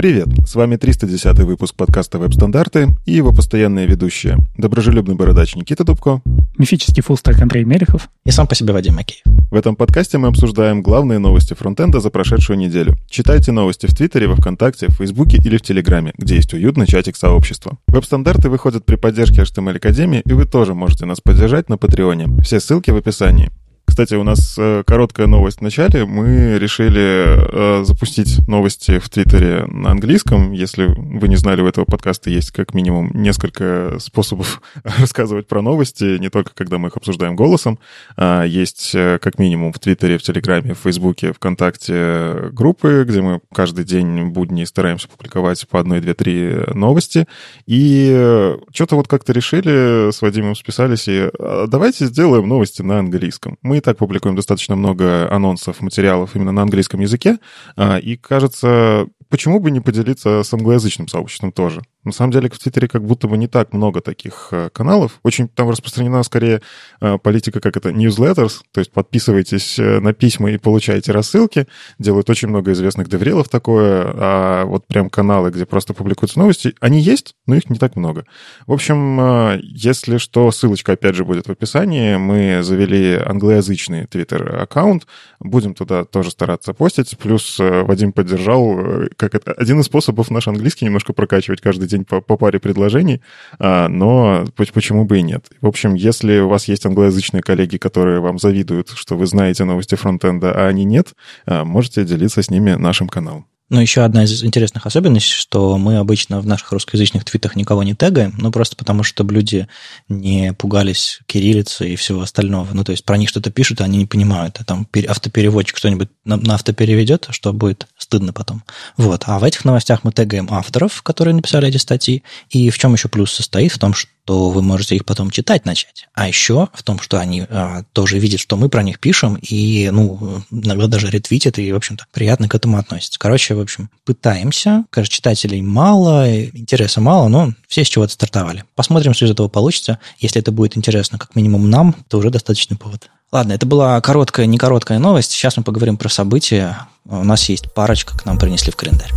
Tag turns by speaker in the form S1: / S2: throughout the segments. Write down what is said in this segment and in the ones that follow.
S1: Привет! С вами 310 выпуск подкаста «Веб-стандарты» и его постоянные ведущие. Доброжелюбный бородач Никита Дубко.
S2: Мифический фуллстек Андрей Мелехов.
S3: И сам по себе Вадим Макеев.
S1: В этом подкасте мы обсуждаем главные новости фронтенда за прошедшую неделю. Читайте новости в Твиттере, во Вконтакте, в Фейсбуке или в Телеграме, где есть уютный чатик сообщества. Веб-стандарты выходят при поддержке HTML Академии, и вы тоже можете нас поддержать на Патреоне. Все ссылки в описании. Кстати, у нас э, короткая новость в начале. Мы решили э, запустить новости в Твиттере на английском. Если вы не знали, у этого подкаста есть как минимум несколько способов рассказывать про новости, не только когда мы их обсуждаем голосом. А есть э, как минимум в Твиттере, в Телеграме, в Фейсбуке, ВКонтакте группы, где мы каждый день будни стараемся публиковать по одной, две, три новости. И что-то вот как-то решили, с Вадимом списались, и «А давайте сделаем новости на английском. Мы и так публикуем достаточно много анонсов, материалов именно на английском языке, а, и, кажется, почему бы не поделиться с англоязычным сообществом тоже? На самом деле в Твиттере как будто бы не так много таких э, каналов. Очень там распространена скорее э, политика, как это, newsletters, то есть подписывайтесь э, на письма и получаете рассылки. Делают очень много известных деврелов такое, а вот прям каналы, где просто публикуются новости, они есть, но их не так много. В общем, если что, ссылочка опять же будет в описании. Мы завели англоязычный Твиттер-аккаунт, будем туда тоже стараться постить. Плюс Вадим поддержал, как это, один из способов наш английский немножко прокачивать каждый день по, по паре предложений, а, но почему бы и нет. В общем, если у вас есть англоязычные коллеги, которые вам завидуют, что вы знаете новости фронтенда, а они нет, а, можете делиться с ними нашим каналом.
S3: Ну, еще одна из интересных особенностей, что мы обычно в наших русскоязычных твитах никого не тегаем, ну, просто потому что люди не пугались кириллицы и всего остального. Ну, то есть про них что-то пишут, а они не понимают. А там автопереводчик что-нибудь на, на автопереведет, что будет стыдно потом. Вот. А в этих новостях мы тегаем авторов, которые написали эти статьи. И в чем еще плюс состоит? В том, что то вы можете их потом читать начать. А еще в том, что они а, тоже видят, что мы про них пишем, и, ну, иногда даже ретвитят, и, в общем-то, приятно к этому относятся. Короче, в общем, пытаемся. Кажется, читателей мало, интереса мало, но все с чего-то стартовали. Посмотрим, что из этого получится. Если это будет интересно как минимум нам, то уже достаточный повод. Ладно, это была короткая, не короткая новость. Сейчас мы поговорим про события. У нас есть парочка, к нам принесли в календарь.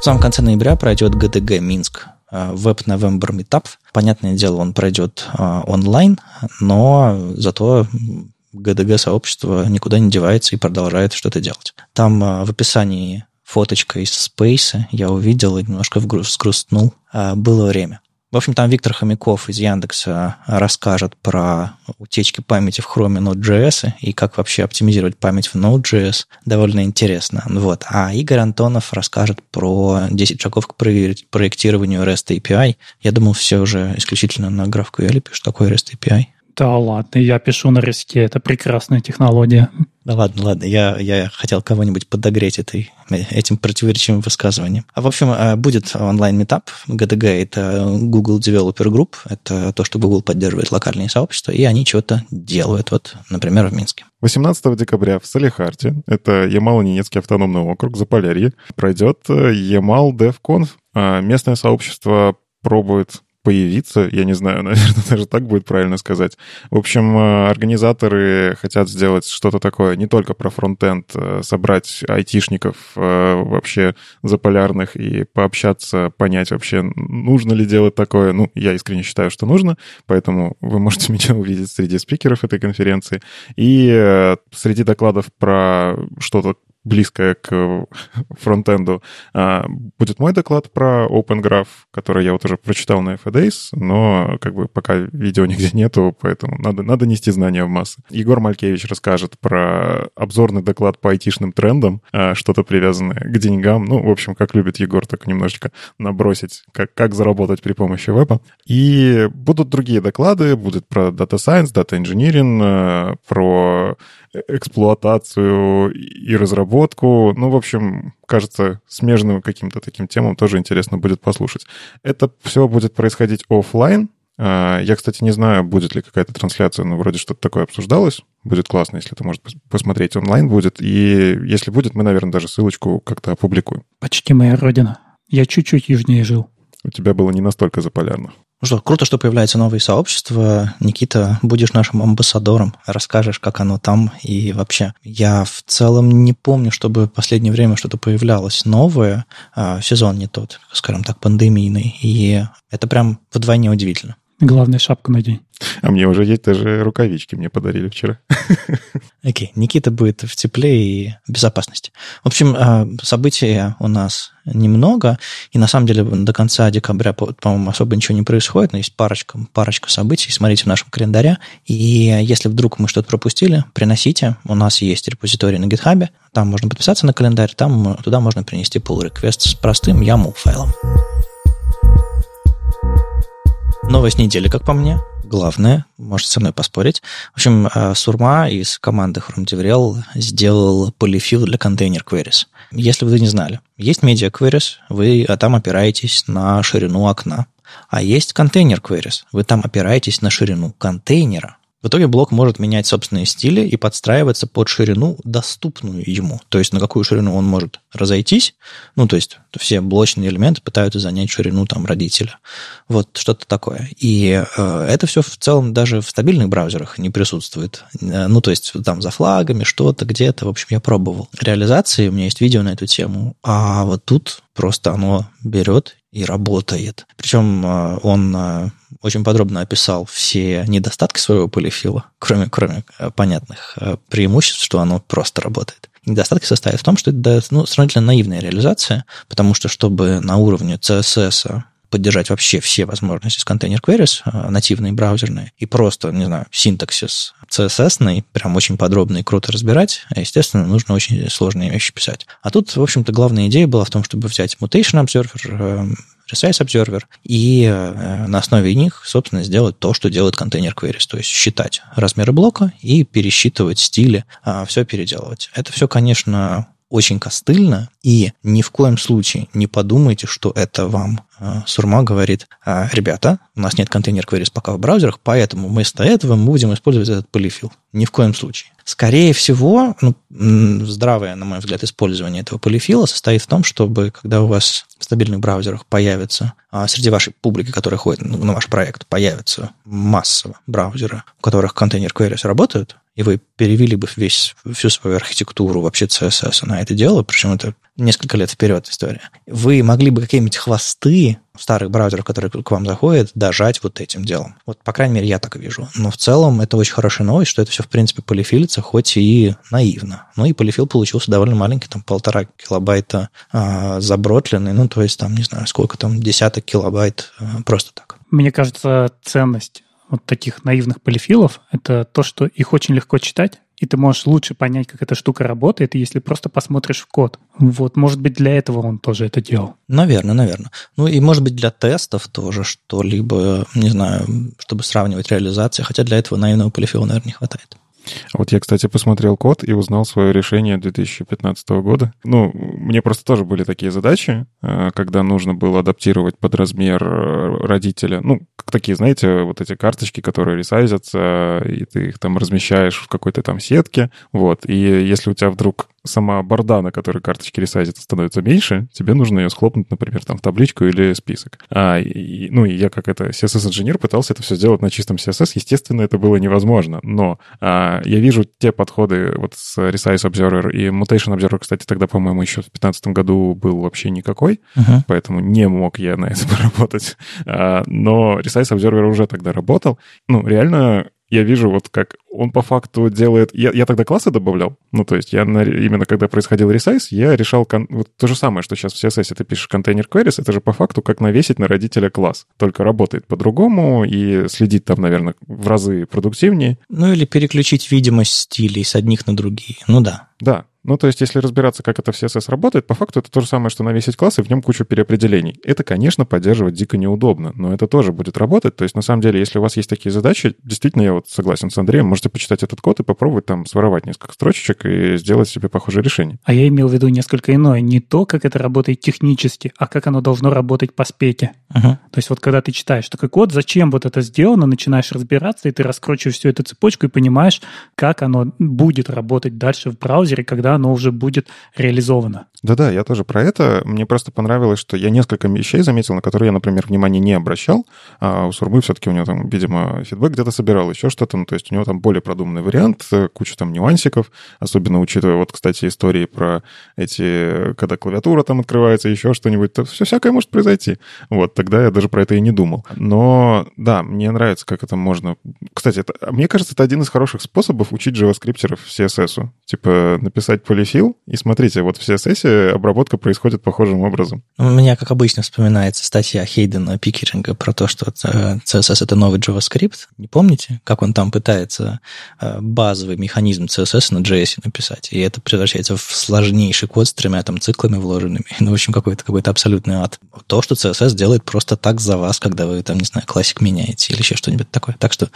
S3: В самом конце ноября пройдет ГДГ Минск Web November Meetup. Понятное дело, он пройдет а, онлайн, но зато ГДГ-сообщество никуда не девается и продолжает что-то делать. Там а, в описании фоточка из Space я увидел и немножко. А, было время. В общем, там Виктор Хомяков из Яндекса расскажет про утечки памяти в Chrome Node.js и как вообще оптимизировать память в Node.js. Довольно интересно. Вот. А Игорь Антонов расскажет про 10 шагов к проектированию REST API. Я думал, все уже исключительно на GraphQL пишут такой REST API.
S2: Да ладно, я пишу на риске, это прекрасная технология.
S3: Да ладно, ладно, я, я хотел кого-нибудь подогреть этой, этим противоречивым высказыванием. А в общем, э, будет онлайн-метап. GDG — это Google Developer Group, это то, что Google поддерживает локальные сообщества, и они что-то делают, вот, например, в Минске.
S1: 18 декабря в Салихарте, это Ямало-Ненецкий автономный округ, Заполярье, пройдет э, Ямал DevConf. А местное сообщество пробует появиться, я не знаю, наверное, даже так будет правильно сказать. В общем, э, организаторы хотят сделать что-то такое не только про фронтенд, э, собрать айтишников э, вообще заполярных и пообщаться, понять вообще, нужно ли делать такое. Ну, я искренне считаю, что нужно, поэтому вы можете меня увидеть среди спикеров этой конференции. И среди докладов про что-то близкая к фронтенду, а, будет мой доклад про Open Graph, который я вот уже прочитал на FADays, но как бы пока видео нигде нету, поэтому надо, надо нести знания в массы. Егор Малькевич расскажет про обзорный доклад по айтишным трендам, а, что-то привязанное к деньгам. Ну, в общем, как любит Егор, так немножечко набросить, как, как заработать при помощи веба. И будут другие доклады, будет про Data Science, Data Engineering, а, про эксплуатацию и разработку. Ну, в общем, кажется, смежным каким-то таким темам тоже интересно будет послушать. Это все будет происходить офлайн. А, я, кстати, не знаю, будет ли какая-то трансляция, но вроде что-то такое обсуждалось. Будет классно, если это может посмотреть онлайн будет. И если будет, мы, наверное, даже ссылочку как-то опубликуем.
S2: Почти моя родина. Я чуть-чуть южнее жил.
S1: У тебя было не настолько заполярно.
S3: Ну что, круто, что появляются новые сообщества. Никита, будешь нашим амбассадором, расскажешь, как оно там и вообще. Я в целом не помню, чтобы в последнее время что-то появлялось новое. А, сезон не тот, скажем так, пандемийный. И это прям вдвойне удивительно.
S2: Главное, шапку надень.
S1: А мне уже есть даже рукавички, мне подарили вчера.
S3: Окей, okay. Никита будет в тепле и безопасности. В общем, а, событий у нас немного, и на самом деле до конца декабря, по-моему, особо ничего не происходит, но есть парочка, парочка событий, смотрите в нашем календаре, и если вдруг мы что-то пропустили, приносите, у нас есть репозиторий на GitHub, там можно подписаться на календарь, там туда можно принести pull request с простым YAML файлом. Новость недели, как по мне. Главное, можете со мной поспорить. В общем, э, Сурма из команды Chrome DevRel сделал полифил для контейнер queries. Если вы не знали, есть media queries, вы а там опираетесь на ширину окна. А есть контейнер queries, вы там опираетесь на ширину контейнера. В итоге блок может менять собственные стили и подстраиваться под ширину, доступную ему. То есть на какую ширину он может разойтись. Ну, то есть все блочные элементы пытаются занять ширину там родителя. Вот что-то такое. И э, это все в целом даже в стабильных браузерах не присутствует. Э, ну, то есть там за флагами что-то где-то. В общем, я пробовал. Реализации, у меня есть видео на эту тему. А вот тут просто оно берет и работает. Причем э, он э, очень подробно описал все недостатки своего полифила, кроме, кроме э, понятных преимуществ, что оно просто работает. Недостатки состоят в том, что это ну, сравнительно наивная реализация, потому что чтобы на уровне CSS поддержать вообще все возможности с контейнер queries, нативные, браузерные, и просто, не знаю, синтаксис CSS, прям очень подробно и круто разбирать, естественно, нужно очень сложные вещи писать. А тут, в общем-то, главная идея была в том, чтобы взять Mutation Observer, Resize Observer, и э, на основе них, собственно, сделать то, что делает контейнер queries, то есть считать размеры блока и пересчитывать стили, а, все переделывать. Это все, конечно, очень костыльно, и ни в коем случае не подумайте, что это вам э, Сурма говорит, «А, ребята, у нас нет контейнер queries пока в браузерах, поэтому вместо этого мы будем использовать этот полифил. Ни в коем случае. Скорее всего, ну, здравое, на мой взгляд, использование этого полифила состоит в том, чтобы, когда у вас в стабильных браузерах появится, а среди вашей публики, которая ходит на ваш проект, появится массово браузеры, у которых контейнер queries работают, и вы перевели бы весь, всю свою архитектуру вообще CSS на это дело, причем это несколько лет вперед история, вы могли бы какие-нибудь хвосты старых браузеров, которые к вам заходят, дожать вот этим делом. Вот, по крайней мере, я так вижу. Но в целом это очень хорошая новость, что это все, в принципе, полифилится, хоть и наивно. Ну и полифил получился довольно маленький, там полтора килобайта а, забротленный, ну то есть там, не знаю, сколько там, десяток килобайт а, просто так.
S2: Мне кажется, ценность вот таких наивных полифилов – это то, что их очень легко читать, и ты можешь лучше понять, как эта штука работает, если просто посмотришь в код. Вот, может быть, для этого он тоже это делал.
S3: Наверное, наверное. Ну и, может быть, для тестов тоже что-либо, не знаю, чтобы сравнивать реализации, хотя для этого наивного полифила, наверное, не хватает.
S1: Вот я, кстати, посмотрел код и узнал свое решение 2015 года. Ну, мне просто тоже были такие задачи, э, когда нужно было адаптировать под размер э, родителя. Ну, такие, знаете, вот эти карточки, которые ресайзятся, и ты их там размещаешь в какой-то там сетке. Вот. И если у тебя вдруг сама борда, на которой карточки ресайзятся, становится меньше, тебе нужно ее схлопнуть, например, там в табличку или список. А, и, ну, и я как это CSS-инженер пытался это все сделать на чистом CSS. Естественно, это было невозможно. Но а, я вижу те подходы вот с Resize Observer и Mutation Observer, кстати, тогда, по-моему, еще в 2015 году был вообще никакой, uh-huh. поэтому не мог я на этом работать. А, но Resize Observer уже тогда работал. Ну, реально я вижу вот как он по факту делает... Я, я тогда классы добавлял, ну, то есть я на, именно когда происходил ресайз, я решал кон... вот то же самое, что сейчас в CSS ты пишешь контейнер queries, это же по факту как навесить на родителя класс, только работает по-другому и следить там, наверное, в разы продуктивнее.
S3: Ну, или переключить видимость стилей с одних на другие, ну да.
S1: Да, ну, то есть, если разбираться, как это в CSS работает, по факту это то же самое, что навесить класс, и в нем кучу переопределений. Это, конечно, поддерживать дико неудобно, но это тоже будет работать. То есть, на самом деле, если у вас есть такие задачи, действительно, я вот согласен с Андреем, можете почитать этот код и попробовать там своровать несколько строчечек и сделать себе похожее решение.
S2: А я имел в виду несколько иное. Не то, как это работает технически, а как оно должно работать по спеке. Uh-huh. То есть, вот когда ты читаешь такой код, зачем вот это сделано, начинаешь разбираться, и ты раскручиваешь всю эту цепочку и понимаешь, как оно будет работать дальше в браузере, когда оно уже будет реализовано.
S1: Да-да, я тоже про это. Мне просто понравилось, что я несколько вещей заметил, на которые я, например, внимания не обращал. А у Сурмы все-таки у него там, видимо, фидбэк где-то собирал, еще что-то. Ну, то есть у него там более продуманный вариант, э, куча там нюансиков, особенно учитывая вот, кстати, истории про эти, когда клавиатура там открывается, еще что-нибудь, то все всякое может произойти. Вот, тогда я даже про это и не думал. Но, да, мне нравится, как это можно... Кстати, это, мне кажется, это один из хороших способов учить JavaScript в CSS. Типа написать полифил, и смотрите, вот в CSS обработка происходит похожим образом.
S3: У меня, как обычно, вспоминается статья Хейдена Пикеринга про то, что CSS — это новый JavaScript. Не помните, как он там пытается э, базовый механизм CSS на JS написать? И это превращается в сложнейший код с тремя там циклами вложенными. Ну, в общем, какой-то какой абсолютный ад. То, что CSS делает просто так за вас, когда вы там, не знаю, классик меняете или еще что-нибудь такое. Так что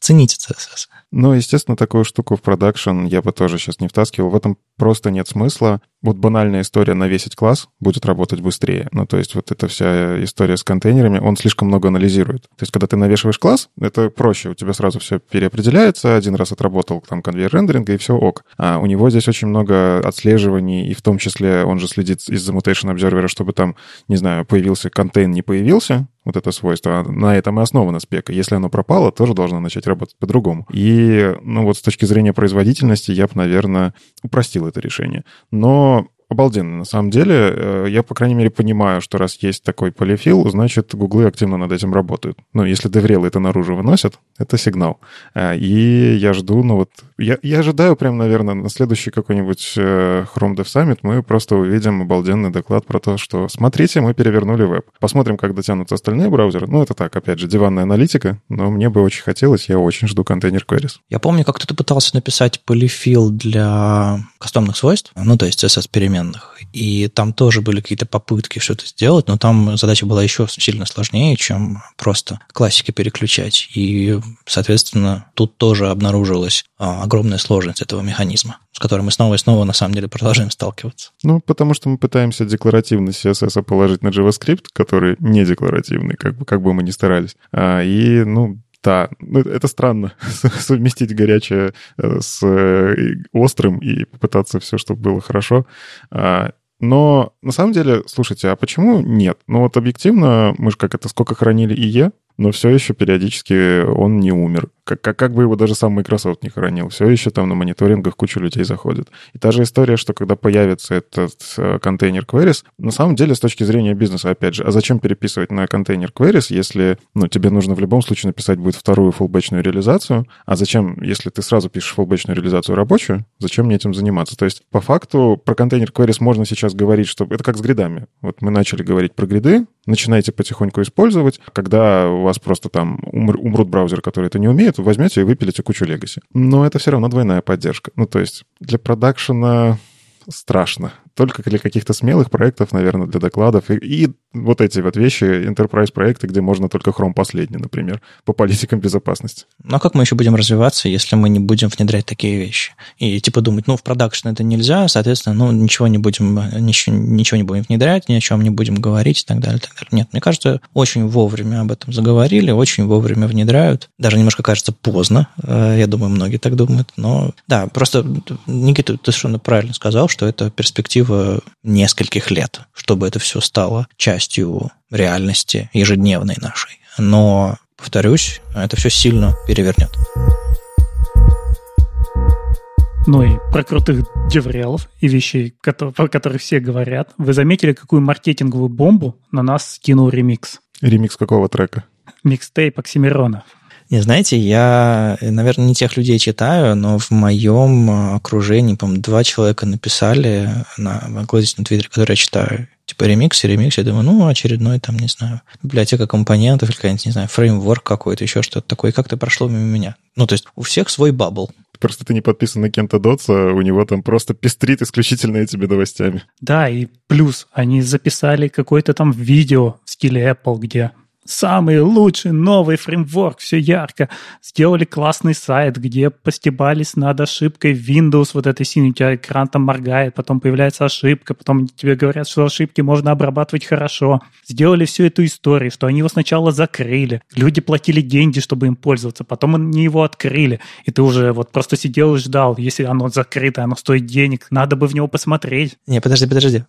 S3: цените CSS.
S1: Ну, естественно, такую штуку в продакшн я бы тоже сейчас не втаскивал. В этом просто нет смысла. Вот банальная история навесить класс будет работать быстрее. Ну, то есть вот эта вся история с контейнерами, он слишком много анализирует. То есть когда ты навешиваешь класс, это проще. У тебя сразу все переопределяется, один раз отработал там конвейер рендеринга, и все ок. А у него здесь очень много отслеживаний, и в том числе он же следит из-за mutation observer, чтобы там, не знаю, появился контейн, не появился, вот это свойство. На этом и основана спека. Если оно пропало, тоже должно начать работать по-другому. И, ну вот с точки зрения производительности, я бы, наверное, упростил это решение. Но обалденно. На самом деле, э, я, по крайней мере, понимаю, что раз есть такой полифил, значит, гуглы активно над этим работают. Ну, если деврелы это наружу выносят, это сигнал. Э, и я жду, ну вот, я, я ожидаю прям, наверное, на следующий какой-нибудь э, Chrome Dev Summit мы просто увидим обалденный доклад про то, что смотрите, мы перевернули веб. Посмотрим, как дотянутся остальные браузеры. Ну, это так, опять же, диванная аналитика, но мне бы очень хотелось, я очень жду контейнер queries.
S3: Я помню, как кто-то пытался написать полифил для кастомных свойств, ну, то есть CSS перемен современных. И там тоже были какие-то попытки что-то сделать, но там задача была еще сильно сложнее, чем просто классики переключать. И, соответственно, тут тоже обнаружилась а, огромная сложность этого механизма, с которой мы снова и снова на самом деле продолжаем сталкиваться.
S1: Ну, потому что мы пытаемся декларативно CSS положить на JavaScript, который не декларативный, как бы, как бы мы ни старались. А, и, ну, да, ну, это странно, совместить горячее э, с э, острым и попытаться все, чтобы было хорошо. А, но на самом деле, слушайте, а почему нет? Ну вот объективно, мы же как это, сколько хранили ИЕ, но все еще периодически он не умер. Как, как, как бы его даже сам Microsoft не хранил. Все еще там на мониторингах куча людей заходит. И та же история, что когда появится этот э, контейнер queries, на самом деле с точки зрения бизнеса, опять же, а зачем переписывать на контейнер queries, если ну, тебе нужно в любом случае написать будет вторую фуллбэчную реализацию, а зачем, если ты сразу пишешь фуллбэчную реализацию рабочую, зачем мне этим заниматься? То есть по факту про контейнер queries можно сейчас говорить, что это как с гридами. Вот мы начали говорить про гриды, начинаете потихоньку использовать, когда вас просто там умр, умрут браузеры, которые это не умеют, возьмете и выпилите кучу легаси. Но это все равно двойная поддержка. Ну, то есть для продакшена страшно только для каких-то смелых проектов, наверное, для докладов. И, и вот эти вот вещи, enterprise проекты, где можно только Chrome последний, например, по политикам безопасности.
S3: Ну а как мы еще будем развиваться, если мы не будем внедрять такие вещи? И типа думать, ну, в продакшн это нельзя, соответственно, ну, ничего не будем, ничего, ничего не будем внедрять, ни о чем не будем говорить и так далее, и так далее. Нет, мне кажется, очень вовремя об этом заговорили, очень вовремя внедряют. Даже немножко кажется поздно, э, я думаю, многие так думают, но да, просто Никита, ты совершенно правильно сказал, что это перспектива перспектива нескольких лет, чтобы это все стало частью реальности ежедневной нашей. Но, повторюсь, это все сильно перевернет.
S2: Ну и про крутых деврелов и вещей, про которых все говорят. Вы заметили, какую маркетинговую бомбу на нас скинул ремикс?
S1: Ремикс какого трека?
S2: Микстейп Оксимирона.
S3: Не, знаете, я, наверное, не тех людей читаю, но в моем окружении, по два человека написали на англоязычном твиттере, который я читаю, типа ремикс и ремикс. Я думаю, ну, очередной там, не знаю, библиотека компонентов или какая-нибудь, не знаю, фреймворк какой-то, еще что-то такое. И как-то прошло мимо меня. Ну, то есть у всех свой бабл.
S1: Просто ты не подписан на Кента Дотса, у него там просто пестрит исключительно этими новостями.
S2: Да, и плюс они записали какое-то там видео в стиле Apple, где самый лучший новый фреймворк, все ярко. Сделали классный сайт, где постебались над ошибкой Windows, вот этой синей, у тебя экран там моргает, потом появляется ошибка, потом тебе говорят, что ошибки можно обрабатывать хорошо. Сделали всю эту историю, что они его сначала закрыли, люди платили деньги, чтобы им пользоваться, потом они его открыли, и ты уже вот просто сидел и ждал, если оно закрыто, оно стоит денег, надо бы в него посмотреть.
S3: Не, подожди, подожди.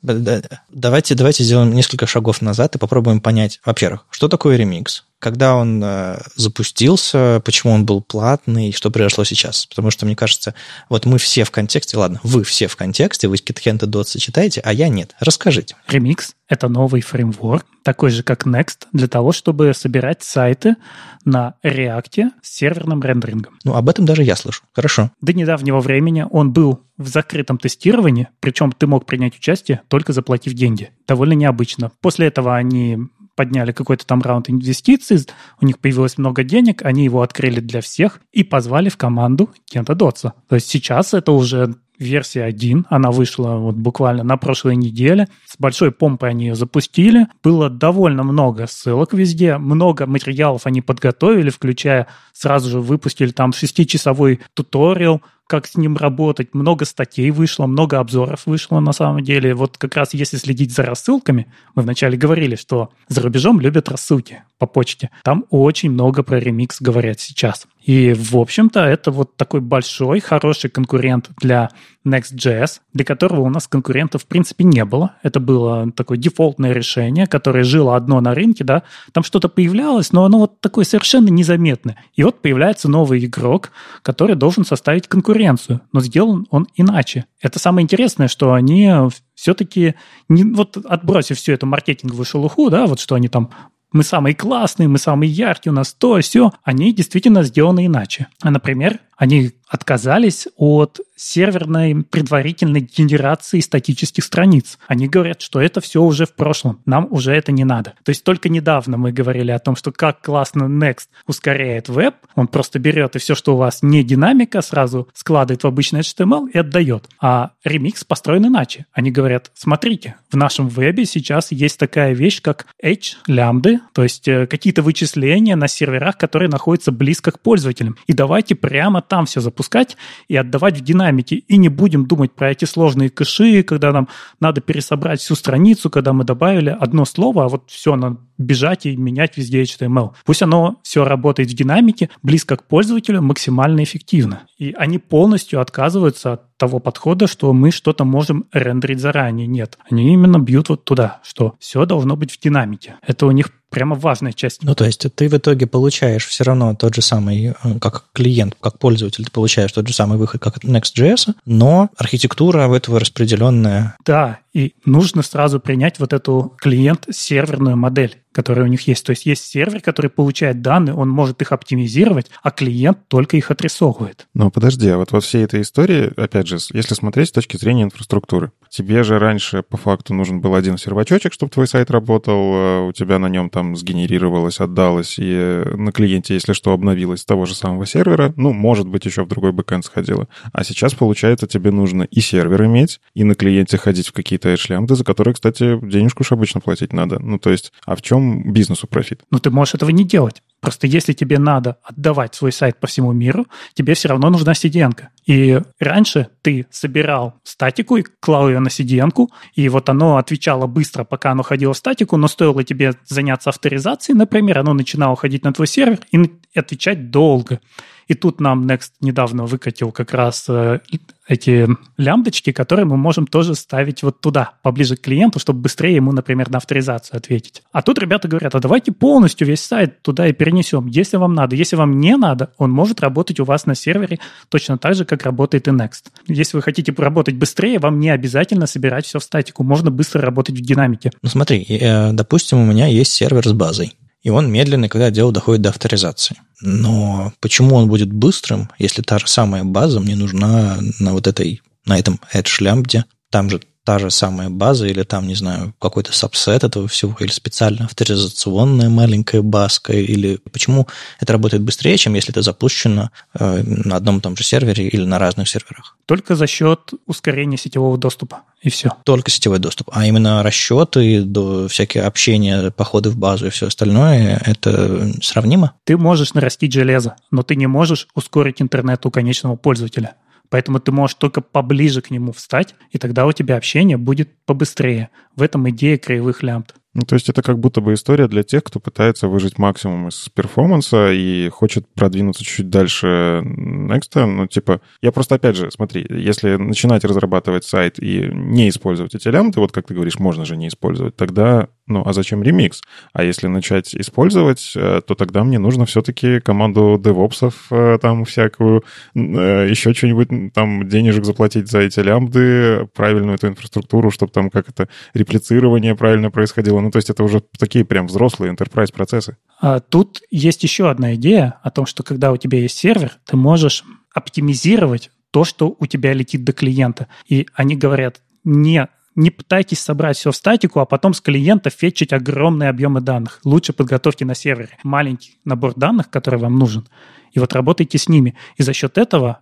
S3: Давайте, давайте сделаем несколько шагов назад и попробуем понять, во-первых, что такое такое ремикс? Когда он э, запустился, почему он был платный, что произошло сейчас? Потому что, мне кажется, вот мы все в контексте, ладно, вы все в контексте, вы GitHub и Dots читаете, а я нет. Расскажите.
S2: Ремикс — это новый фреймворк, такой же, как Next, для того, чтобы собирать сайты на React с серверным рендерингом.
S3: Ну, об этом даже я слышу. Хорошо.
S2: До недавнего времени он был в закрытом тестировании, причем ты мог принять участие, только заплатив деньги. Довольно необычно. После этого они подняли какой-то там раунд инвестиций, у них появилось много денег, они его открыли для всех и позвали в команду Кента Дотса. То есть сейчас это уже версия 1, она вышла вот буквально на прошлой неделе. С большой помпой они ее запустили. Было довольно много ссылок везде, много материалов они подготовили, включая сразу же выпустили там шестичасовой туториал, как с ним работать. Много статей вышло, много обзоров вышло на самом деле. Вот как раз если следить за рассылками, мы вначале говорили, что за рубежом любят рассылки по почте. Там очень много про ремикс говорят сейчас. И, в общем-то, это вот такой большой, хороший конкурент для Next.js, для которого у нас конкурентов, в принципе, не было. Это было такое дефолтное решение, которое жило одно на рынке, да. Там что-то появлялось, но оно вот такое совершенно незаметное. И вот появляется новый игрок, который должен составить конкуренцию, но сделан он иначе. Это самое интересное, что они все-таки, не, вот отбросив всю эту маркетинговую шелуху, да, вот что они там мы самые классные, мы самые яркие, у нас то, все, они действительно сделаны иначе. А, например, они отказались от серверной предварительной генерации статических страниц. Они говорят, что это все уже в прошлом, нам уже это не надо. То есть только недавно мы говорили о том, что как классно Next ускоряет веб, он просто берет и все, что у вас не динамика, сразу складывает в обычный HTML и отдает. А Remix построен иначе. Они говорят, смотрите, в нашем вебе сейчас есть такая вещь, как H лямбды, то есть э, какие-то вычисления на серверах, которые находятся близко к пользователям. И давайте прямо там все запускать и отдавать в динамике. И не будем думать про эти сложные кэши, когда нам надо пересобрать всю страницу, когда мы добавили одно слово, а вот все, надо бежать и менять везде HTML. Пусть оно все работает в динамике, близко к пользователю, максимально эффективно. И они полностью отказываются от того подхода, что мы что-то можем рендерить заранее. Нет, они именно бьют вот туда, что все должно быть в динамике. Это у них прямо важная часть.
S3: Ну, то есть ты в итоге получаешь все равно тот же самый, э, как клиент, как пользователь, ты получаешь тот же самый выход, как от Next.js, но архитектура в этого распределенная.
S2: Да, и нужно сразу принять вот эту клиент-серверную модель которые у них есть. То есть есть сервер, который получает данные, он может их оптимизировать, а клиент только их отрисовывает.
S1: Но подожди, а вот во всей этой истории, опять же, если смотреть с точки зрения инфраструктуры, тебе же раньше по факту нужен был один сервачочек, чтобы твой сайт работал, а у тебя на нем там сгенерировалось, отдалось, и на клиенте, если что, обновилось с того же самого сервера, ну, может быть, еще в другой бэкэнд сходило. А сейчас, получается, тебе нужно и сервер иметь, и на клиенте ходить в какие-то эшлямды, за которые, кстати, денежку уж обычно платить надо. Ну, то есть, а в чем бизнесу профит.
S2: Ну, ты можешь этого не делать. Просто если тебе надо отдавать свой сайт по всему миру, тебе все равно нужна CDN. И раньше ты собирал статику и клал ее на CDN, и вот оно отвечало быстро, пока оно ходило в статику, но стоило тебе заняться авторизацией, например, оно начинало ходить на твой сервер и отвечать долго. И тут нам Next недавно выкатил как раз э, эти лямбдочки, которые мы можем тоже ставить вот туда, поближе к клиенту, чтобы быстрее ему, например, на авторизацию ответить. А тут ребята говорят, а давайте полностью весь сайт туда и перенесем, если вам надо. Если вам не надо, он может работать у вас на сервере точно так же, как работает и Next. Если вы хотите работать быстрее, вам не обязательно собирать все в статику. Можно быстро работать в динамике.
S3: Ну смотри, э, допустим, у меня есть сервер с базой и он медленный, когда дело доходит до авторизации. Но почему он будет быстрым, если та же самая база мне нужна на вот этой, на этом Edge лямбде? Там же та же самая база или там, не знаю, какой-то сабсет этого всего, или специально авторизационная маленькая баска, или почему это работает быстрее, чем если это запущено э, на одном и том же сервере или на разных серверах?
S2: Только за счет ускорения сетевого доступа, и все.
S3: Только сетевой доступ. А именно расчеты, до всякие общения, походы в базу и все остальное, это сравнимо?
S2: Ты можешь нарастить железо, но ты не можешь ускорить интернет у конечного пользователя. Поэтому ты можешь только поближе к нему встать, и тогда у тебя общение будет побыстрее. В этом идея краевых лямбд.
S1: Ну, то есть это как будто бы история для тех, кто пытается выжить максимум из перформанса и хочет продвинуться чуть дальше Next. Ну, типа, я просто, опять же, смотри, если начинать разрабатывать сайт и не использовать эти лямбды, вот как ты говоришь, можно же не использовать, тогда ну, а зачем ремикс? А если начать использовать, э, то тогда мне нужно все-таки команду девопсов э, там всякую, э, еще что-нибудь, там денежек заплатить за эти лямбды, правильную эту инфраструктуру, чтобы там как это реплицирование правильно происходило. Ну, то есть это уже такие прям взрослые enterprise процессы.
S2: А тут есть еще одна идея о том, что когда у тебя есть сервер, ты можешь оптимизировать то, что у тебя летит до клиента. И они говорят, не не пытайтесь собрать все в статику, а потом с клиента фетчить огромные объемы данных. Лучше подготовьте на сервере маленький набор данных, который вам нужен, и вот работайте с ними. И за счет этого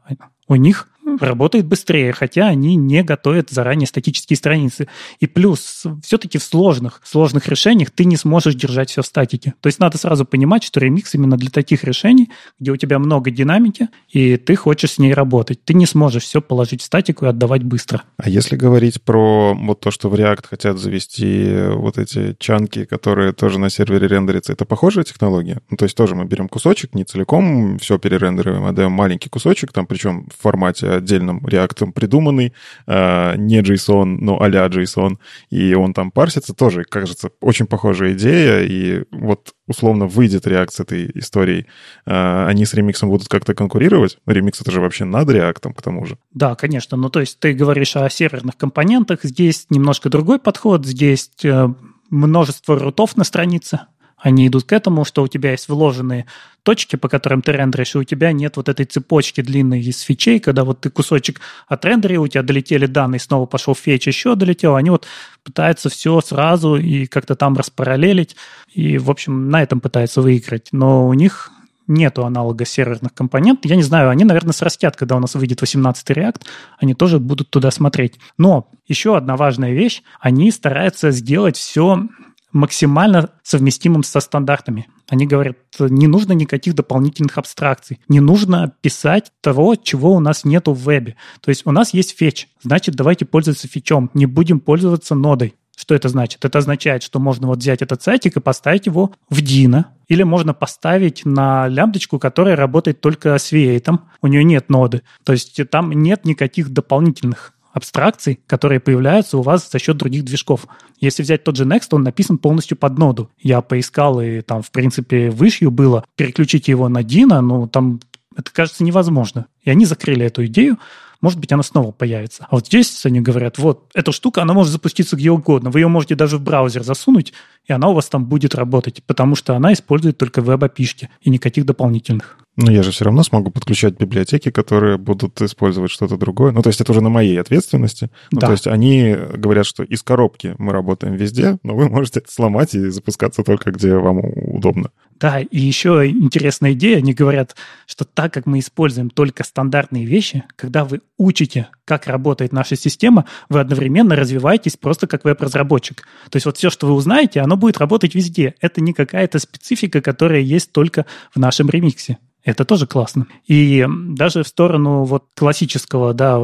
S2: у них работает быстрее, хотя они не готовят заранее статические страницы. И плюс, все-таки в сложных, сложных решениях ты не сможешь держать все в статике. То есть надо сразу понимать, что ремикс именно для таких решений, где у тебя много динамики, и ты хочешь с ней работать. Ты не сможешь все положить в статику и отдавать быстро.
S1: А если говорить про вот то, что в React хотят завести вот эти чанки, которые тоже на сервере рендерятся, это похожая технология? Ну, то есть тоже мы берем кусочек, не целиком все перерендериваем, а даем маленький кусочек, там причем в формате отдельным реактом придуманный, э, не JSON, но а-ля JSON, и он там парсится, тоже, кажется, очень похожая идея, и вот условно выйдет React с этой историей, э, они с ремиксом будут как-то конкурировать? Ремикс это же вообще над реактом, к тому же.
S2: Да, конечно, ну то есть ты говоришь о серверных компонентах, здесь немножко другой подход, здесь э, множество рутов на странице, они идут к этому, что у тебя есть вложенные точки, по которым ты рендеришь, и у тебя нет вот этой цепочки длинной из фичей, когда вот ты кусочек отрендерил, у тебя долетели данные, снова пошел фетч, еще долетел, они вот пытаются все сразу и как-то там распараллелить, и, в общем, на этом пытаются выиграть. Но у них нету аналога серверных компонентов. Я не знаю, они, наверное, срастят, когда у нас выйдет 18-й React, они тоже будут туда смотреть. Но еще одна важная вещь, они стараются сделать все максимально совместимым со стандартами. Они говорят, не нужно никаких дополнительных абстракций, не нужно писать того, чего у нас нету в вебе. То есть у нас есть фетч, значит, давайте пользоваться фетчом, не будем пользоваться нодой. Что это значит? Это означает, что можно вот взять этот сайтик и поставить его в Dino, или можно поставить на лямбдочку, которая работает только с V8, у нее нет ноды. То есть там нет никаких дополнительных абстракций, которые появляются у вас за счет других движков. Если взять тот же Next, он написан полностью под ноду. Я поискал, и там, в принципе, вышью было. Переключить его на Dino, ну, там это кажется невозможно. И они закрыли эту идею. Может быть, она снова появится. А вот здесь они говорят, вот, эта штука, она может запуститься где угодно. Вы ее можете даже в браузер засунуть, и она у вас там будет работать, потому что она использует только веб-опишки и никаких дополнительных.
S1: Но я же все равно смогу подключать библиотеки, которые будут использовать что-то другое. Ну, то есть это уже на моей ответственности. Ну, да. то есть они говорят, что из коробки мы работаем везде, но вы можете это сломать и запускаться только где вам удобно.
S2: Да, и еще интересная идея, они говорят, что так как мы используем только стандартные вещи, когда вы учите, как работает наша система, вы одновременно развиваетесь просто как веб-разработчик. То есть вот все, что вы узнаете, оно будет работать везде. Это не какая-то специфика, которая есть только в нашем ремиксе. Это тоже классно. И даже в сторону вот классического, да,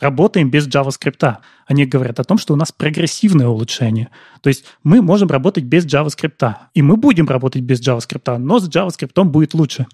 S2: работаем без JavaScript. Они говорят о том, что у нас прогрессивное улучшение. То есть мы можем работать без JavaScript. И мы будем работать без JavaScript, но с JavaScript будет лучше.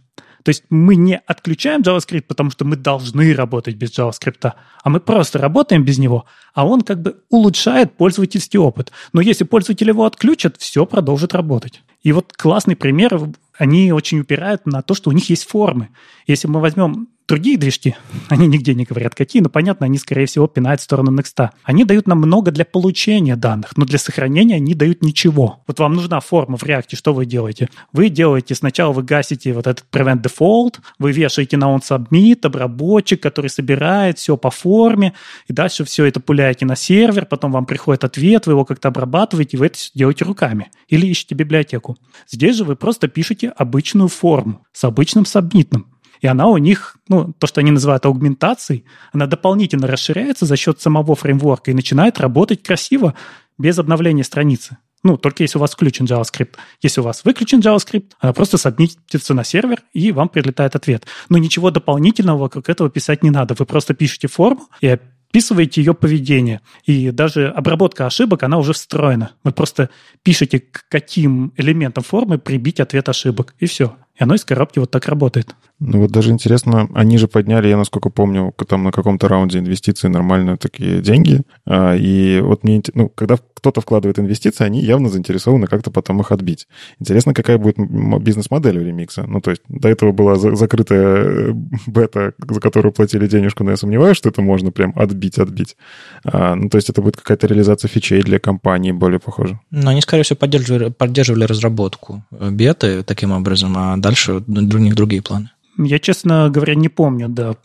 S2: То есть мы не отключаем JavaScript, потому что мы должны работать без JavaScript, а мы просто работаем без него, а он как бы улучшает пользовательский опыт. Но если пользователь его отключат, все продолжит работать. И вот классный пример, они очень упирают на то, что у них есть формы. Если мы возьмем другие движки, они нигде не говорят какие, но понятно, они, скорее всего, пинают в сторону Next. Они дают нам много для получения данных, но для сохранения они дают ничего. Вот вам нужна форма в React, что вы делаете? Вы делаете, сначала вы гасите вот этот prevent default, вы вешаете на он submit, обработчик, который собирает все по форме, и дальше все это пуляете на сервер, потом вам приходит ответ, вы его как-то обрабатываете, вы это делаете руками. Или ищете библиотеку. Здесь же вы просто пишете обычную форму с обычным сабмитным. И она у них, ну, то, что они называют аугментацией, она дополнительно расширяется за счет самого фреймворка и начинает работать красиво, без обновления страницы. Ну, только если у вас включен JavaScript. Если у вас выключен JavaScript, она просто сабмитится на сервер, и вам прилетает ответ. Но ничего дополнительного вокруг этого писать не надо. Вы просто пишете форму и описываете ее поведение. И даже обработка ошибок, она уже встроена. Вы просто пишете, к каким элементам формы прибить ответ ошибок, и все. И оно из коробки вот так работает.
S1: Ну вот даже интересно, они же подняли, я насколько помню, там на каком-то раунде инвестиций нормальные такие деньги. А, и вот мне, ну, когда кто-то вкладывает инвестиции, они явно заинтересованы как-то потом их отбить. Интересно, какая будет бизнес-модель у ремикса. Ну, то есть до этого была закрытая э, бета, за которую платили денежку, но я сомневаюсь, что это можно прям отбить, отбить. А, ну, то есть это будет какая-то реализация фичей для компании более похоже.
S3: Но они, скорее всего, поддерживали, поддерживали разработку беты таким образом, а дальше у них другие планы.
S2: Я, честно говоря, не помню, да.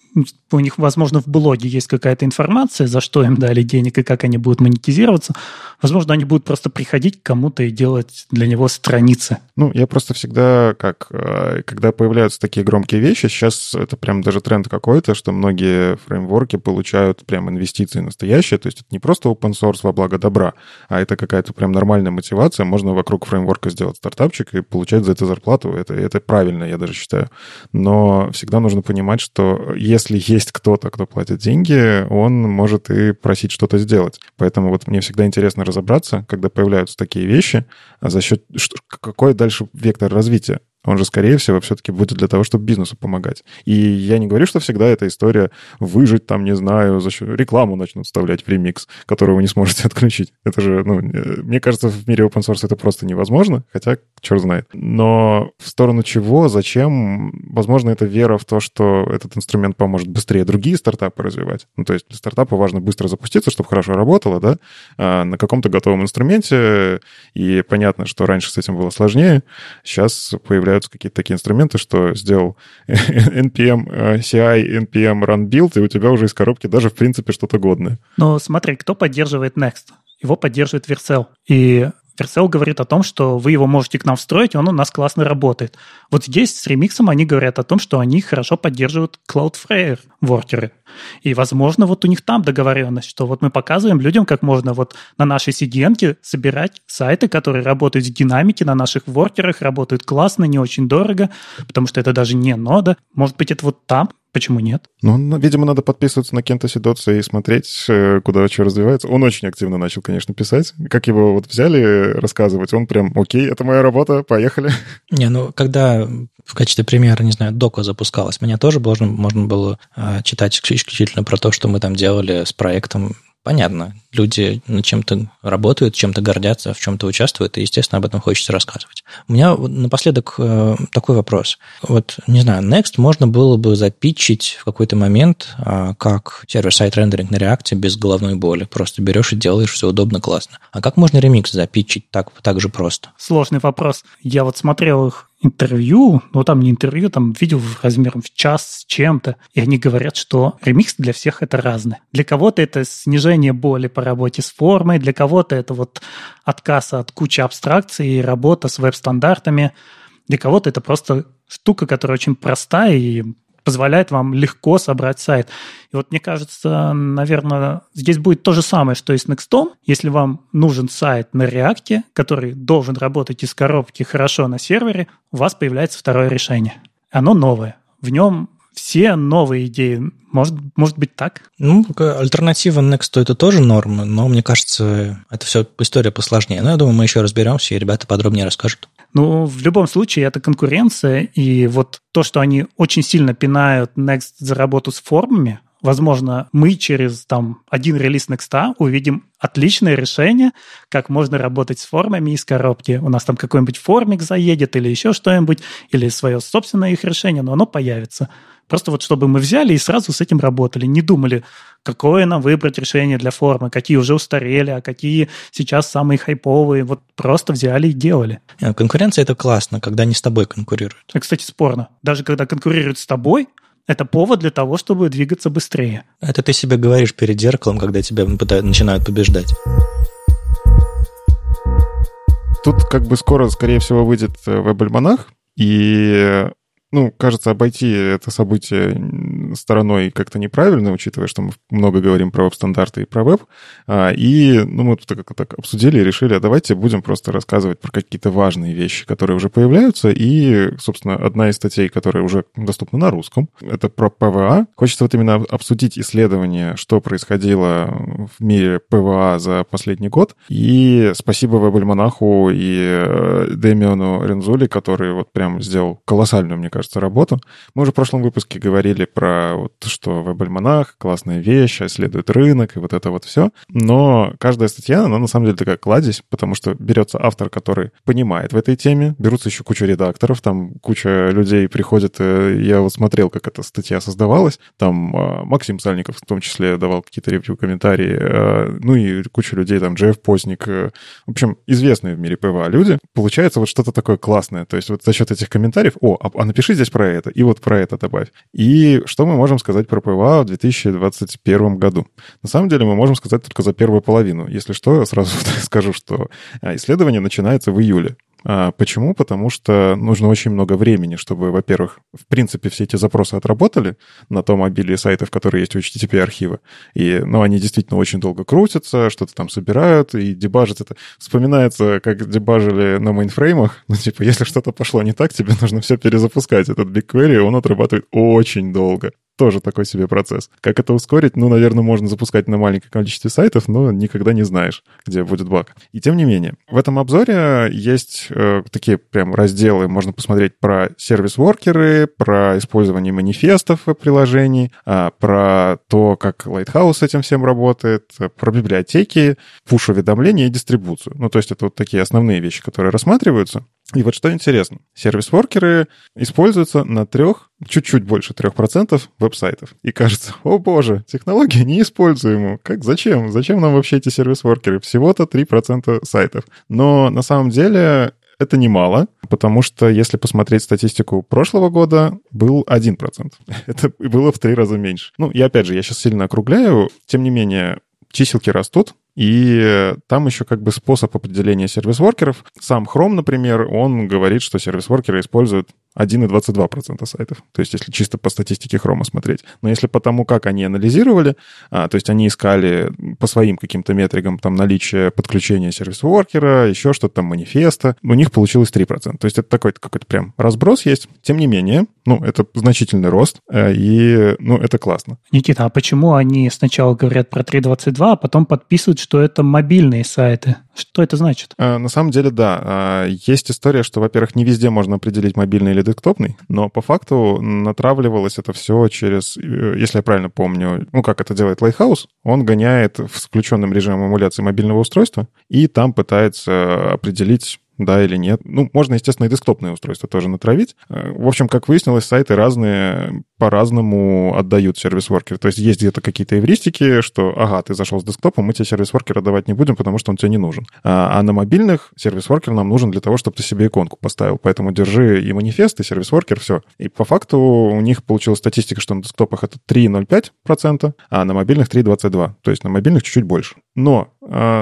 S2: У них, возможно, в блоге есть какая-то информация, за что им дали денег и как они будут монетизироваться. Возможно, они будут просто приходить к кому-то и делать для него страницы.
S1: Ну, я просто всегда, как, э, когда появляются такие громкие вещи, сейчас это прям даже тренд какой-то, что многие фреймворки получают прям инвестиции настоящие, то есть это не просто open source во благо добра, а это какая-то прям нормальная мотивация, можно вокруг фреймворка сделать стартапчик и получать за это зарплату, это, это правильно, я даже считаю. Но всегда нужно понимать, что если есть кто-то, кто платит деньги, он может и просить что-то сделать. Поэтому вот мне всегда интересно разобраться, когда появляются такие вещи, а за счет какой дальше вектор развития. Он же, скорее всего, все-таки будет для того, чтобы бизнесу помогать. И я не говорю, что всегда эта история выжить там, не знаю, за счет рекламу начнут вставлять в ремикс, которую вы не сможете отключить. Это же, ну, э, мне кажется, в мире open source это просто невозможно, хотя черт знает. Но в сторону чего, зачем? Возможно, это вера в то, что этот инструмент поможет быстрее другие стартапы развивать. Ну, то есть для стартапа важно быстро запуститься, чтобы хорошо работало, да, а на каком-то готовом инструменте. И понятно, что раньше с этим было сложнее. Сейчас появляются появляются какие-то такие инструменты, что сделал npm CI, npm run build, и у тебя уже из коробки даже, в принципе, что-то годное.
S2: Но смотри, кто поддерживает Next? Его поддерживает Vercel. И Vercel говорит о том, что вы его можете к нам встроить, и он у нас классно работает. Вот здесь с ремиксом они говорят о том, что они хорошо поддерживают Cloudflare воркеры. И, возможно, вот у них там договоренность, что вот мы показываем людям, как можно вот на нашей CDN собирать сайты, которые работают в динамике, на наших воркерах, работают классно, не очень дорого, потому что это даже не нода. Может быть, это вот там Почему нет?
S1: Ну, видимо, надо подписываться на Кента Сидоца и смотреть, э, куда что развивается. Он очень активно начал, конечно, писать. Как его вот взяли рассказывать, он прям, окей, это моя работа, поехали.
S3: Не, ну, когда в качестве примера, не знаю, дока запускалась, меня тоже можно, можно было э, читать исключительно про то, что мы там делали с проектом понятно, люди над чем-то работают, чем-то гордятся, в чем-то участвуют, и, естественно, об этом хочется рассказывать. У меня напоследок э, такой вопрос. Вот, не знаю, Next можно было бы запитчить в какой-то момент э, как сервер-сайт рендеринг на реакте без головной боли. Просто берешь и делаешь, все удобно, классно. А как можно ремикс запитчить так, так же просто?
S2: Сложный вопрос. Я вот смотрел их интервью, ну там не интервью, там видео размером в час с чем-то, и они говорят, что ремикс для всех это разный. Для кого-то это снижение боли по работе с формой, для кого-то это вот отказ от кучи абстракций и работа с веб-стандартами, для кого-то это просто штука, которая очень простая и позволяет вам легко собрать сайт. И вот мне кажется, наверное, здесь будет то же самое, что и с Next. Если вам нужен сайт на React, который должен работать из коробки хорошо на сервере, у вас появляется второе решение. Оно новое. В нем все новые идеи. Может, может быть так?
S3: Ну, альтернатива Next это тоже норма, но мне кажется, это все история посложнее. Но я думаю, мы еще разберемся, и ребята подробнее расскажут.
S2: Ну, в любом случае, это конкуренция, и вот то, что они очень сильно пинают Next за работу с формами, возможно, мы через там один релиз Next увидим отличное решение, как можно работать с формами из коробки. У нас там какой-нибудь формик заедет или еще что-нибудь, или свое собственное их решение, но оно появится. Просто вот чтобы мы взяли и сразу с этим работали, не думали, какое нам выбрать решение для формы, какие уже устарели, а какие сейчас самые хайповые. Вот просто взяли и делали.
S3: Э, конкуренция – это классно, когда не с тобой конкурируют.
S2: Это, кстати, спорно. Даже когда конкурируют с тобой, это повод для того, чтобы двигаться быстрее.
S3: Это ты себе говоришь перед зеркалом, когда тебя пытают, начинают побеждать.
S1: Тут как бы скоро, скорее всего, выйдет э, веб-альманах, и ну, кажется, обойти это событие стороной как-то неправильно, учитывая, что мы много говорим про веб-стандарты и про веб. А, и ну, мы тут как так обсудили и решили, а давайте будем просто рассказывать про какие-то важные вещи, которые уже появляются. И, собственно, одна из статей, которая уже доступна на русском, это про PWA. Хочется вот именно обсудить исследование, что происходило в мире PWA за последний год. И спасибо веб-альманаху и э, Демиану Рензулли, который вот прям сделал колоссальную, мне кажется, работу. Мы уже в прошлом выпуске говорили про вот, что веб-альманах, классная вещь, исследует рынок и вот это вот все. Но каждая статья, она на самом деле такая кладезь, потому что берется автор, который понимает в этой теме, берутся еще куча редакторов, там куча людей приходит, э, я вот смотрел, как эта статья создавалась, там а, Максим Сальников в том числе давал какие-то ревью, комментарии, э, ну и куча людей, там Джефф Постник, э, в общем, известные в мире PWA люди. Получается вот что-то такое классное, то есть вот за счет этих комментариев, о, а, а напиши здесь про это, и вот про это добавь. И что мы можем сказать про PWA в 2021 году? На самом деле мы можем сказать только за первую половину. Если что, я сразу скажу, что а, исследование начинается в июле. А, почему? Потому что нужно очень много времени, чтобы, во-первых, в принципе, все эти запросы отработали на том обилии сайтов, которые есть у HTTP-архива. И, ну, они действительно очень долго крутятся, что-то там собирают и дебажат это. Вспоминается, как дебажили на мейнфреймах. Ну, типа, если что-то пошло не так, тебе нужно все перезапускать. Этот BigQuery, он отрабатывает очень долго тоже такой себе процесс. Как это ускорить? Ну, наверное, можно запускать на маленьком количестве сайтов, но никогда не знаешь, где будет баг. И тем не менее, в этом обзоре есть э, такие прям разделы, можно посмотреть про сервис-воркеры, про использование манифестов в приложении, э, про то, как Lighthouse с этим всем работает, про библиотеки, пуш-уведомления и дистрибуцию. Ну, то есть это вот такие основные вещи, которые рассматриваются. И вот что интересно, сервис-воркеры используются на трех, чуть-чуть больше трех процентов веб-сайтов. И кажется, о боже, технология неиспользуема. Как, зачем? Зачем нам вообще эти сервис-воркеры? Всего-то 3% сайтов. Но на самом деле это немало, потому что если посмотреть статистику прошлого года, был 1%. Это было в три раза меньше. Ну, и опять же, я сейчас сильно округляю. Тем не менее, чиселки растут, и там еще как бы способ определения сервис-воркеров. Сам Chrome, например, он говорит, что сервис-воркеры используют 1,22% сайтов. То есть если чисто по статистике Chrome смотреть. Но если по тому, как они анализировали, а, то есть они искали по своим каким-то метрикам там наличие подключения сервис-воркера, еще что-то там, манифеста, у них получилось 3%. То есть это такой какой-то прям разброс есть. Тем не менее, ну, это значительный рост, э, и, ну, это классно.
S2: Никита, а почему они сначала говорят про 3.22, а потом подписывают, что это мобильные сайты? Что это значит?
S1: А, на самом деле, да. А, есть история, что, во-первых, не везде можно определить мобильный или десктопный, но по факту натравливалось это все через, э, если я правильно помню, ну, как это делает Lighthouse, он гоняет в включенном режимом эмуляции мобильного устройства и там пытается определить да или нет. Ну, можно, естественно, и десктопные устройства тоже натравить. Э, в общем, как выяснилось, сайты разные по-разному отдают сервис-воркер. То есть есть где-то какие-то эвристики, что, ага, ты зашел с десктопа, мы тебе сервис-воркер отдавать не будем, потому что он тебе не нужен. А, а на мобильных сервис-воркер нам нужен для того, чтобы ты себе иконку поставил. Поэтому держи и манифест, и сервис-воркер, все. И по факту у них получилась статистика, что на десктопах это 3,05%, а на мобильных 3,22%. То есть на мобильных чуть-чуть больше. Но